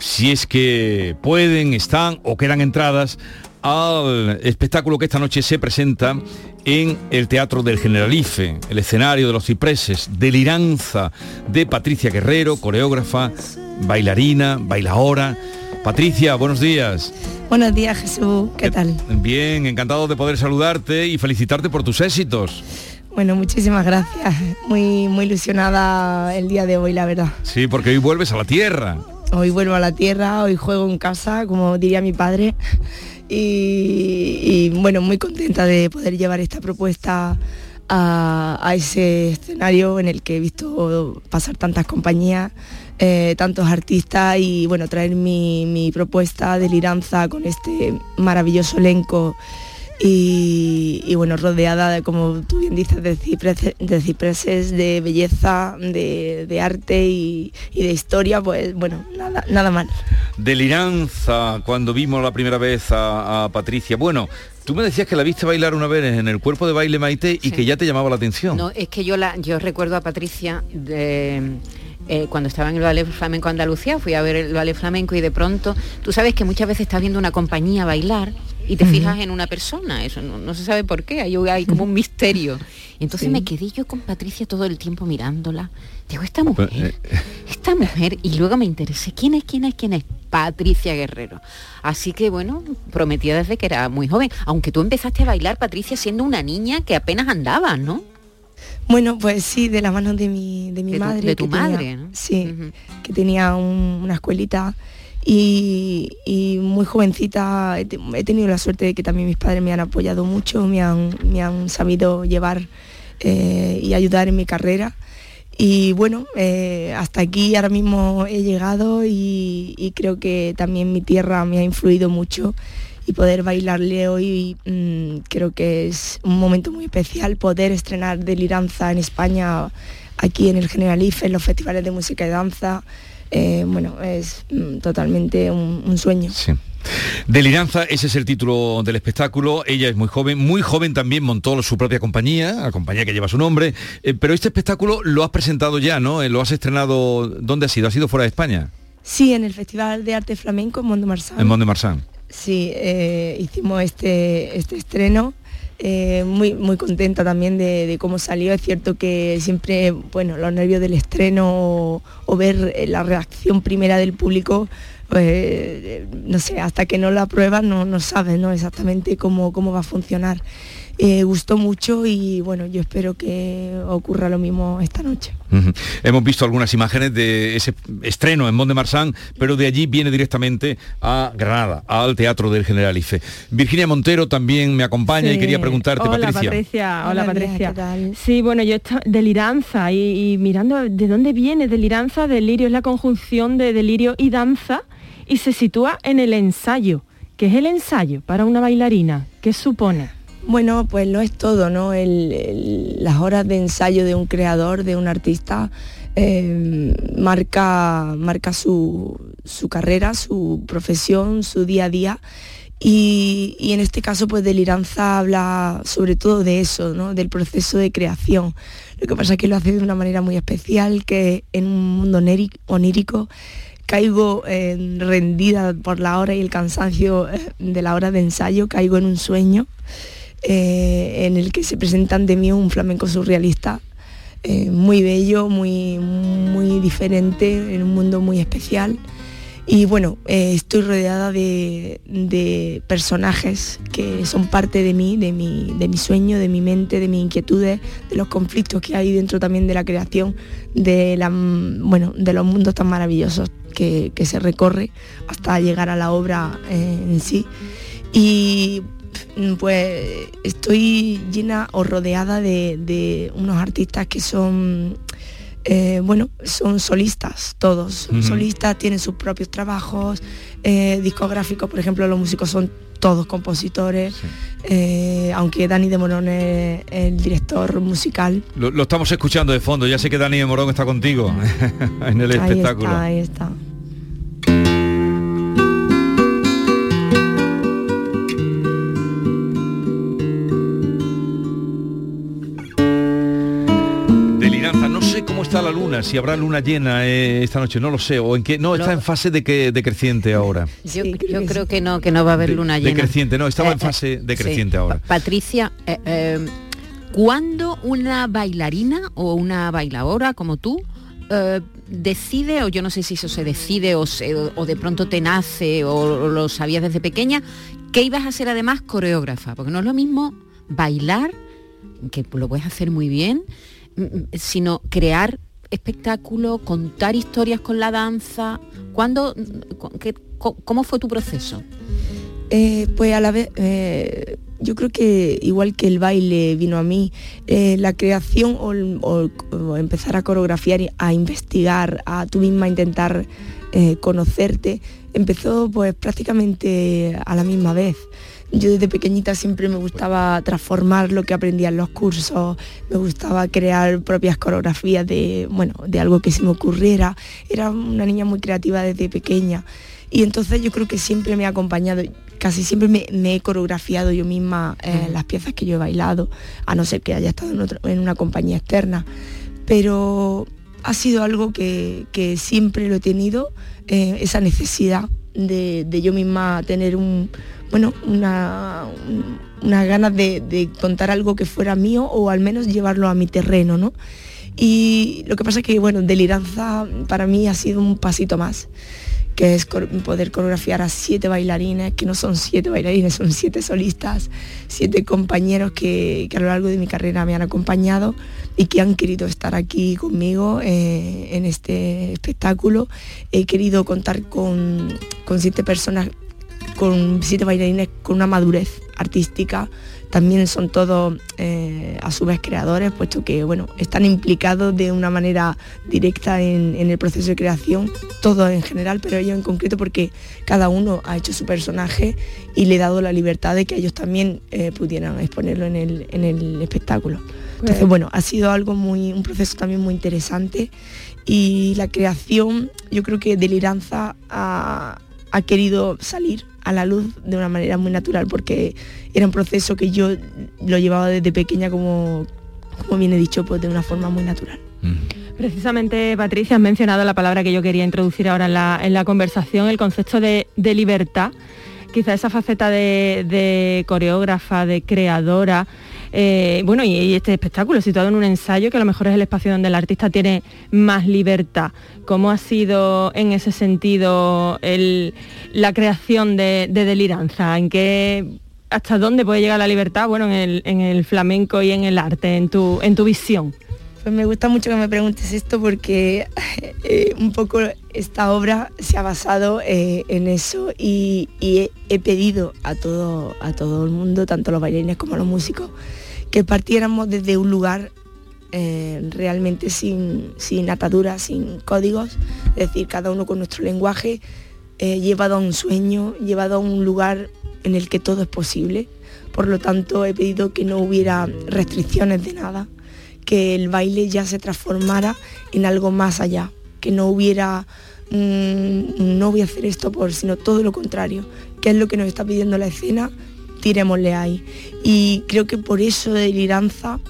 si es que pueden, están o quedan entradas, al espectáculo que esta noche se presenta en el Teatro del Generalife, el escenario de los cipreses, Deliranza de Patricia Guerrero, coreógrafa, bailarina, bailaora. Patricia, buenos días. Buenos días Jesús, ¿qué tal? Bien, encantado de poder saludarte y felicitarte por tus éxitos. Bueno, muchísimas gracias. Muy, muy ilusionada el día de hoy, la verdad. Sí, porque hoy vuelves a la tierra. Hoy vuelvo a la tierra, hoy juego en casa, como diría mi padre. Y, y, bueno, muy contenta de poder llevar esta propuesta a, a ese escenario en el que he visto pasar tantas compañías, eh, tantos artistas y bueno, traer mi, mi propuesta de liranza con este maravilloso elenco y, y, bueno, rodeada de, como tú bien dices, de cipreses, de, cipreses, de belleza, de, de arte y, y, de historia, pues bueno, nada, nada mal. Deliranza, cuando vimos la primera vez a, a, Patricia. Bueno, tú me decías que la viste bailar una vez en el cuerpo de baile Maite y sí. que ya te llamaba la atención. No, es que yo, la, yo recuerdo a Patricia de... Eh, cuando estaba en el Ballet Flamenco Andalucía, fui a ver el Ballet Flamenco y de pronto, tú sabes que muchas veces estás viendo una compañía bailar y te fijas en una persona, eso no, se sabe por qué, hay, hay como un misterio. Y entonces me quedé yo con Patricia todo el tiempo mirándola. Digo, esta mujer, eh, esta mujer, y luego me interesé, ¿quién es, quién es, quién es? Patricia Guerrero. Así que bueno, prometía desde que era muy joven, aunque tú empezaste a bailar, Patricia, siendo una niña que apenas andaba, ¿no? Bueno, pues sí, de la mano de mi, de mi madre. de tu madre, ¿no? Sí, que tenía una escuelita y, muy jovencita he, tenido la suerte de que también mis padres me han apoyado mucho, me han, me han sabido llevar eh, y ayudar en mi carrera. Y bueno, eh, hasta aquí ahora mismo he llegado y, creo que también mi tierra me ha influido mucho y poder bailarle hoy mm, creo que es un momento muy especial poder estrenar Deliranza en España aquí en el Generalife, en los festivales de música y danza. Eh, bueno, es mm, totalmente un, sueño. Sí. Deliranza, ese es el título del espectáculo. Ella es muy joven, muy joven también montó su propia compañía, la compañía que lleva su nombre. Eh, pero este espectáculo lo has presentado ya, ¿no? Eh, lo has estrenado. ¿Dónde ha sido? ¿Ha sido fuera de España? Sí, en el Festival de Arte Flamenco en Mont de Marsan. En Mont de Marsan. Sí, eh, hicimos este, este estreno. Eh, muy, muy contenta también de, cómo salió. Es cierto que siempre, bueno, los nervios del estreno o, ver eh, la reacción primera del público, pues, no sé, hasta que no la pruebas no, no sabes ¿no? exactamente cómo, cómo va a funcionar. Eh, gustó mucho y bueno, yo espero que ocurra lo mismo esta noche. Hemos visto algunas imágenes de ese estreno en Mont de Marsan, pero de allí viene directamente a Granada, al Teatro del Generalife. Virginia Montero también me acompaña y quería preguntarte, hola, Patricia. Hola, Patricia. Sí, bueno, yo estoy deliranza y, y mirando de dónde viene deliranza, delirio es la conjunción de delirio y danza y se sitúa en el ensayo. ¿Qué es el ensayo para una bailarina? ¿Qué supone? Bueno, pues lo es todo, ¿no? las horas de ensayo de un creador, de un artista, eh, marca, marca su, carrera, su profesión, su día a día. Y, en este caso, pues Deliranza habla sobre todo de eso, ¿no? del proceso de creación. Lo que pasa es que lo hace de una manera muy especial, que en un mundo onírico caigo eh, rendida por la hora y el cansancio eh, de la hora de ensayo, caigo en un sueño eh, en el que se presentan de mí un flamenco surrealista eh, muy bello, muy, muy diferente, en un mundo muy especial. Y bueno, eh, estoy rodeada de, personajes que son parte de mí, de mi, de mi sueño, de mi mente, de mis inquietudes, de los conflictos que hay dentro también de la creación, de, la, bueno, de los mundos tan maravillosos que, que se recorre hasta llegar a la obra en sí. Y pues estoy llena o rodeada de, unos artistas que son eh, bueno, son solistas, todos. Solistas, tienen sus propios trabajos, eh, discográficos, por ejemplo, los músicos son todos compositores, eh, aunque Dani de Morón es el director musical. Lo, estamos escuchando de fondo, ya sé que Dani de Morón está contigo en el espectáculo. ahí está. Está la luna? Si habrá luna llena eh, esta noche, no lo sé. O en qué. No, está en fase de que decreciente ahora. Yo, creo que no, que no va a haber luna llena. Decreciente, no, estaba en eh, fase eh, decreciente ahora. Patricia, eh, ¿cuándo una bailarina o una bailadora como tú decide, o yo no sé si eso se decide o, o de pronto te nace o, lo sabías desde pequeña, que ibas a ser además coreógrafa? Porque no es lo mismo bailar, que lo puedes hacer muy bien, sino crear espectáculo, contar historias con la danza. ¿Cuándo, ¿Cómo fue tu proceso? Eh, pues a la vez, eh, yo creo que igual que el baile vino a mí, eh, la creación o, empezar a coreografiar, a investigar, a tú misma intentar conocerte, empezó pues prácticamente a la misma vez. Yo desde pequeñita siempre me gustaba transformar lo que aprendía en los cursos, me gustaba crear propias coreografías de, bueno, de algo que se me ocurriera. Era una niña muy creativa desde pequeña. Y entonces yo creo que siempre me ha acompañado, casi siempre me, he coreografiado yo misma eh, las piezas que yo he bailado, a no ser que haya estado en, una compañía externa. Pero ha sido algo que, siempre lo he tenido, eh, esa necesidad de, yo misma tener un, bueno, una, unas ganas de, contar algo que fuera mío o al menos llevarlo a mi terreno, ¿no? Y lo que pasa es que, bueno, Deliranza para mí ha sido un pasito más que es poder coreografiar a siete bailarines, que no son siete bailarines, son siete solistas, siete compañeros que, a lo largo de mi carrera me han acompañado y que han querido estar aquí conmigo eh, en este espectáculo. He querido contar con, con siete personas, con siete bailarines con una madurez artística también son todos eh, a su vez creadores, puesto que bueno, están implicados de una manera directa en, el proceso de creación, todos en general, pero ellos en concreto porque cada uno ha hecho su personaje y le he dado la libertad de que ellos también eh, pudieran exponerlo en el, espectáculo. Entonces, pues bueno, ha sido algo muy, un proceso también muy interesante y la creación, yo creo que Deliranza ha, ha querido salir a la luz de una manera muy natural porque era un proceso que yo lo llevaba desde pequeña como, como viene dicho, pues de una forma muy natural. Precisamente, Patricia, has mencionado la palabra que yo quería introducir ahora en la, conversación, el concepto de, libertad. Quizá esa faceta de coreógrafa, de creadora, eh, bueno, y, este espectáculo situado en un ensayo que a lo mejor es el espacio donde el artista tiene más libertad. ¿Cómo ha sido en ese sentido la creación de, Deliranza? ¿En ¿Hasta dónde puede llegar la libertad? Bueno, en el, flamenco y en el arte, en tu, en tu visión. Pues me gusta mucho que me preguntes esto porque eh, un poco esta obra se ha basado eh, en eso y, he, pedido a todo, a todo el mundo, tanto los bailarines como los músicos, que partiéramos desde un lugar eh, realmente sin, sin ataduras, sin códigos, es decir, cada uno con nuestro lenguaje, llevado a un sueño, llevado a un lugar en el que todo es posible. Por lo tanto, he pedido que no hubiera restricciones de nada, que el baile ya se transformara en algo más allá, que no hubiera, mm, no voy a hacer esto por, sino todo lo contrario, que es lo que nos está pidiendo la escena, tirémosle ahí. Y creo que por eso de Liranza,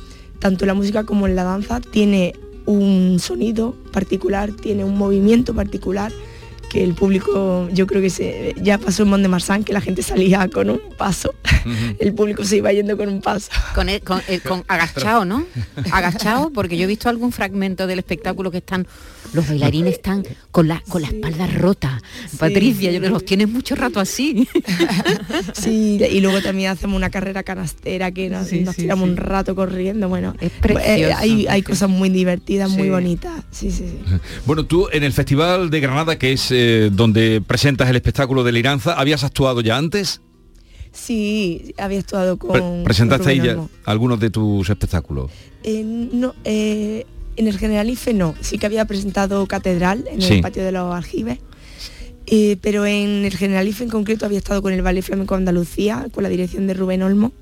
tanto la música como en la danza, tiene un sonido particular, tiene un movimiento particular que el público, yo creo que se, ya pasó en Mont de Marsan, que la gente salía con un paso, el público se iba yendo con un paso. Con, con, con agachado, ¿no? Agachado, porque yo he visto algún fragmento del espectáculo que están los bailarines están con la, con la espalda rota. Patricia, yo los tienes mucho rato así. sí, y luego también hacemos una carrera canastera que nos, tiramos un rato corriendo. Bueno, es eh, hay, hay cosas muy divertidas, muy bonitas. Sí, sí, Bueno, tú en el Festival de Granada, que es eh, donde presentas el espectáculo de Liranza, ¿habías actuado ya antes? Sí, había actuado con... ¿Presentaste ahí ya algunos de tus espectáculos? Eh, no, eh, en el Generalife no, sí que había presentado Catedral en el patio de los aljibes, pero en el Generalife en concreto había estado con el Ballet Flamenco Andalucía, con la dirección de Rubén Olmo,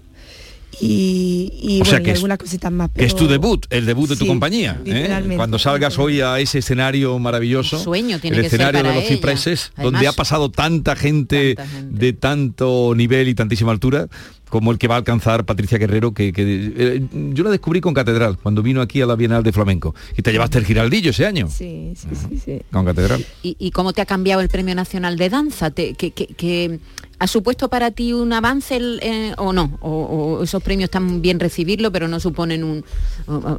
y, bueno, algunas cositas más. Que es tu debut, el debut de tu compañía. ¿eh? Cuando salgas hoy a ese escenario maravilloso, sueño el escenario de los cipreses, donde ha pasado tanta gente, de tanto nivel y tantísima altura, como el que va a alcanzar Patricia Guerrero, que, eh, yo la descubrí con Catedral, cuando vino aquí a la Bienal de Flamenco. Y te llevaste el Giraldillo ese año. Sí, sí, sí, Con Catedral. ¿Y, cómo te ha cambiado el Premio Nacional de Danza? que, ¿Ha supuesto para ti un avance eh, o no? O, esos premios están bien recibirlo, pero no suponen un,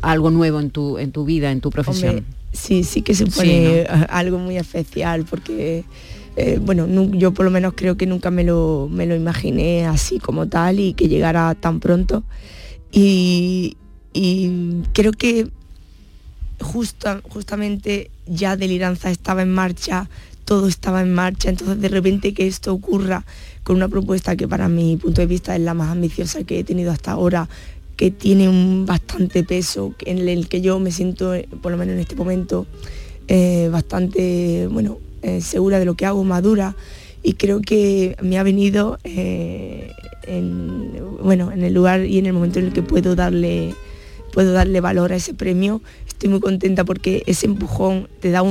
algo nuevo en tu, en tu vida, en tu profesión? sí, sí que supone algo muy especial, porque eh, bueno, yo por lo menos creo que nunca me lo, me lo imaginé así como tal y que llegara tan pronto. Y, creo que justamente ya Deliranza estaba en marcha, todo estaba en marcha, entonces de repente que esto ocurra con una propuesta que para mi punto de vista es la más ambiciosa que he tenido hasta ahora, que tiene un bastante peso, en el que yo me siento, por lo menos en este momento, eh, bastante, bueno, eh, segura de lo que hago, madura y creo que me ha venido eh, en, bueno, en el lugar y en el momento en el que puedo darle, puedo darle valor a ese premio. Estoy muy contenta porque ese empujón te da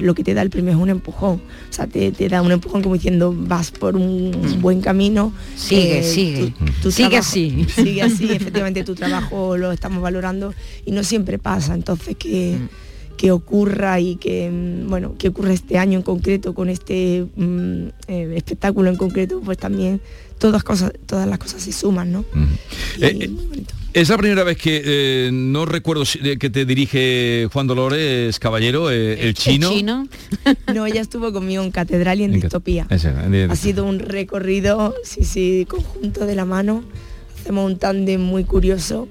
lo que te da el premio es un empujón. O sea, te, da un empujón como diciendo vas por un mm. buen camino. Sigue, eh, sigue. sigue así. Sigue así, efectivamente tu trabajo lo estamos valorando y no siempre pasa. Entonces que. Mm que ocurra y que, mm, bueno, que ocurra este año en concreto con este mm, eh, espectáculo en concreto, pues también todas, cosas, todas las cosas se suman, ¿no? Y Eh, eh, es la primera vez que eh, no recuerdo si- de que te dirige Juan Dolores Caballero, eh, el chino. No, ella estuvo conmigo en Catedral y en En Cat- Distopía. Ese, en Distopía. Ha sido un recorrido, sí, sí, conjunto de la mano. Hacemos un tándem muy curioso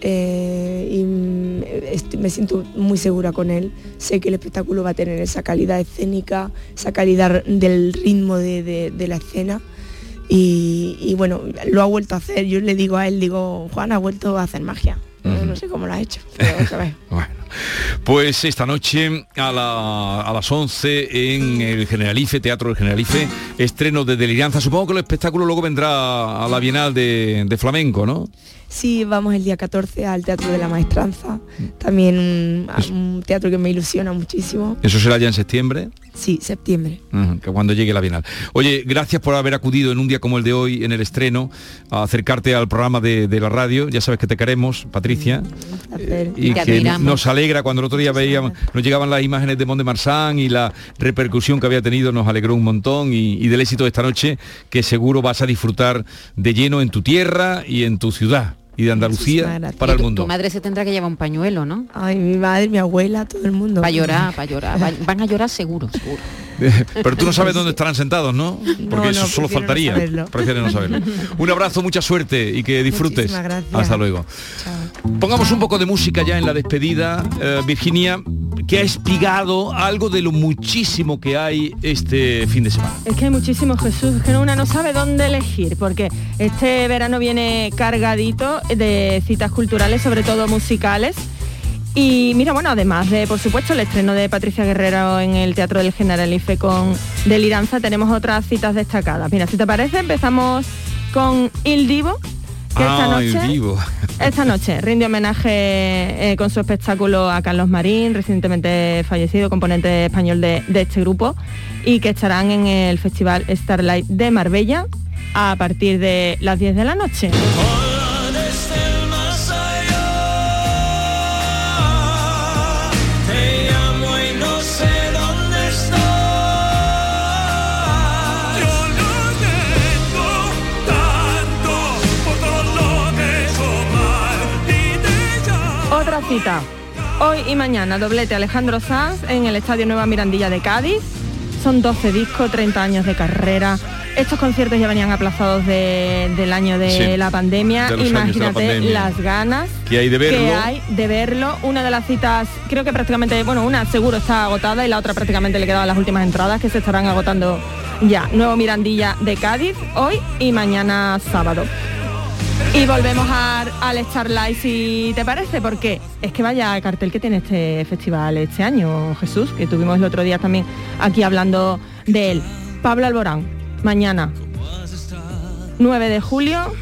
eh, y me siento muy segura con él. Sé que el espectáculo va a tener esa calidad escénica, esa calidad del ritmo de, de- de la escena. Y, y bueno, lo ha vuelto a hacer. Yo le digo a él, digo, Juan ha vuelto a hacer magia. No sé cómo lo ha hecho, pero ver. Pues esta noche a, la- a las 11 en el Generalife, Teatro del Generalife, estreno de Deliranza. Supongo que el espectáculo luego vendrá a la Bienal de, de Flamenco, ¿no? Sí, vamos el día 14 al Teatro de la Maestranza, también un, un teatro que me ilusiona muchísimo. Eso será ya en septiembre. Sí, septiembre. Que cuando llegue la Bienal. Oye, gracias por haber acudido en un día como el de hoy, en el estreno, a acercarte al programa de, de la radio. Ya sabes que te queremos, Patricia. Placer. y que nos alegra cuando el otro día veíamos, nos llegaban las imágenes de Mont de Marsan y la repercusión que había tenido nos alegró un montón y, y del éxito de esta noche que seguro vas a disfrutar de lleno en tu tierra y en tu ciudad y de Andalucía para el mundo. Tu madre se tendrá que llevar un pañuelo, ¿no? Ay, mi madre, mi abuela, todo el mundo. Para llorar, para llorar. Van a llorar seguro, seguro. Pero tú no sabes dónde estarán sentados, ¿no? Porque No, eso no, solo no faltaría. Prefieres no saberlo. Un abrazo, mucha suerte y que disfrutes. Hasta luego. Pongamos un poco de música ya en la despedida, eh, Virginia, que ha espigado algo de lo muchísimo que hay este fin de semana. Es que hay muchísimos Jesús, es que una no sabe dónde elegir, porque este verano viene cargadito de citas culturales, sobre todo musicales. Y mira, bueno, además de, por supuesto, el estreno de Patricia Guerrero en el Teatro del Generalife con Deliranza, tenemos otras citas destacadas. Mira, si te parece, empezamos con Il Divo, que esta Ah, el noche... vivo. Esta noche rinde homenaje eh, con su espectáculo a Carlos Marín, recientemente fallecido, componente español de, de este grupo, y que estarán en el Festival Starlight de Marbella a partir de las 10 de la noche. Cita. Hoy y mañana doblete Alejandro Sanz en el Estadio Nueva Mirandilla de Cádiz. Son 12 discos, 30 años de carrera. Estos conciertos ya venían aplazados de- del año de Sí, la pandemia. de la Imagínate pandemia. las ganas Que hay de verlo. que hay de verlo. Una de las citas, creo que prácticamente, bueno, una seguro está agotada y la otra prácticamente le quedaban las últimas entradas que se estarán agotando ya. Nuevo Mirandilla de Cádiz, hoy y mañana sábado. Y volvemos a- al Starlight si te parece, porque es que vaya cartel que tiene este festival este año, Jesús, que tuvimos el otro día también aquí hablando de él. Pablo Alborán, mañana, 9 de julio,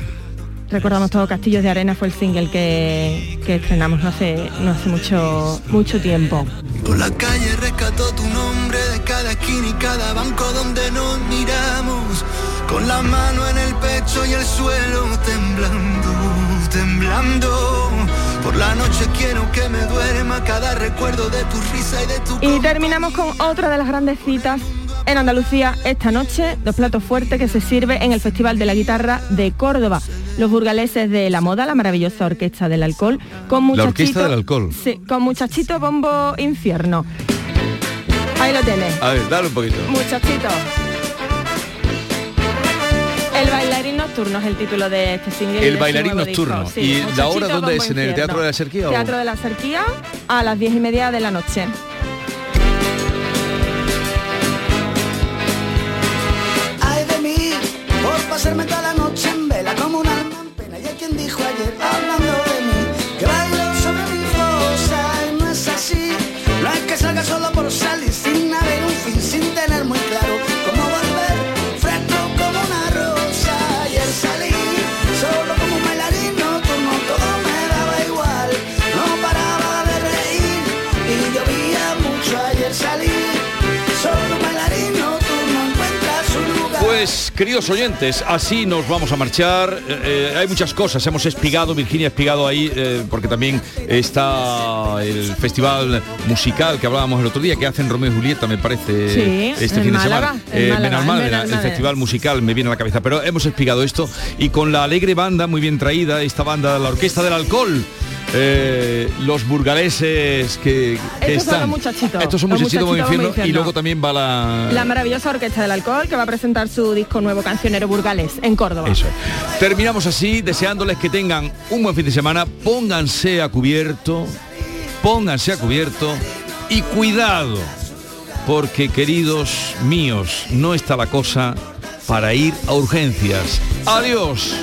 recordamos todo Castillos de Arena fue el single que, que estrenamos no hace, no hace mucho, mucho tiempo. Por la calle rescató tu nombre de cada esquina y cada banco donde nos miramos. Con la mano en el pecho y el suelo temblando, temblando. Por la noche quiero que me duerma cada recuerdo de tu risa y de tu Y terminamos con otra de las grandes citas en Andalucía esta noche, dos platos fuertes que se sirve en el Festival de la Guitarra de Córdoba. Los burgaleses de la moda, la maravillosa orquesta del alcohol, con La muchachito, orquesta del alcohol. Sí, con muchachito bombo infierno. Ahí lo tienes. A ver, dale un poquito. Muchachito. El bailarín nocturno es el título de este single. El bailarín nocturno. disco. ¿Y la hora dónde es? ¿En el. Teatro de la Serquía o- Teatro de la Serquía a las diez y media de la noche. Ay de mí, por pasarme toda la noche en queridos oyentes, así nos vamos a marchar. Eh, eh, hay muchas cosas, hemos espigado, Virginia ha espigado ahí, eh, porque también está el festival musical que hablábamos el otro día, que hacen Romeo y Julieta, me parece, Sí, este fin Málaga, de semana. en Eh, Málaga, Benalmádena, en el festival musical me viene a la cabeza, pero hemos espigado esto y con la alegre banda, muy bien traída, esta banda, la Orquesta del Alcohol. Eh, los burgaleses que, que Estos son están los muchachitos, estos son los muchachitos muchachitos infierno, y luego también va la, La maravillosa Orquesta del Alcohol que va a presentar su disco nuevo Cancionero Burgales en Córdoba. Eso. Terminamos así, deseándoles que tengan un buen fin de semana. Pónganse a cubierto, pónganse a cubierto y cuidado, porque queridos míos, no está la cosa para ir a urgencias. Adiós.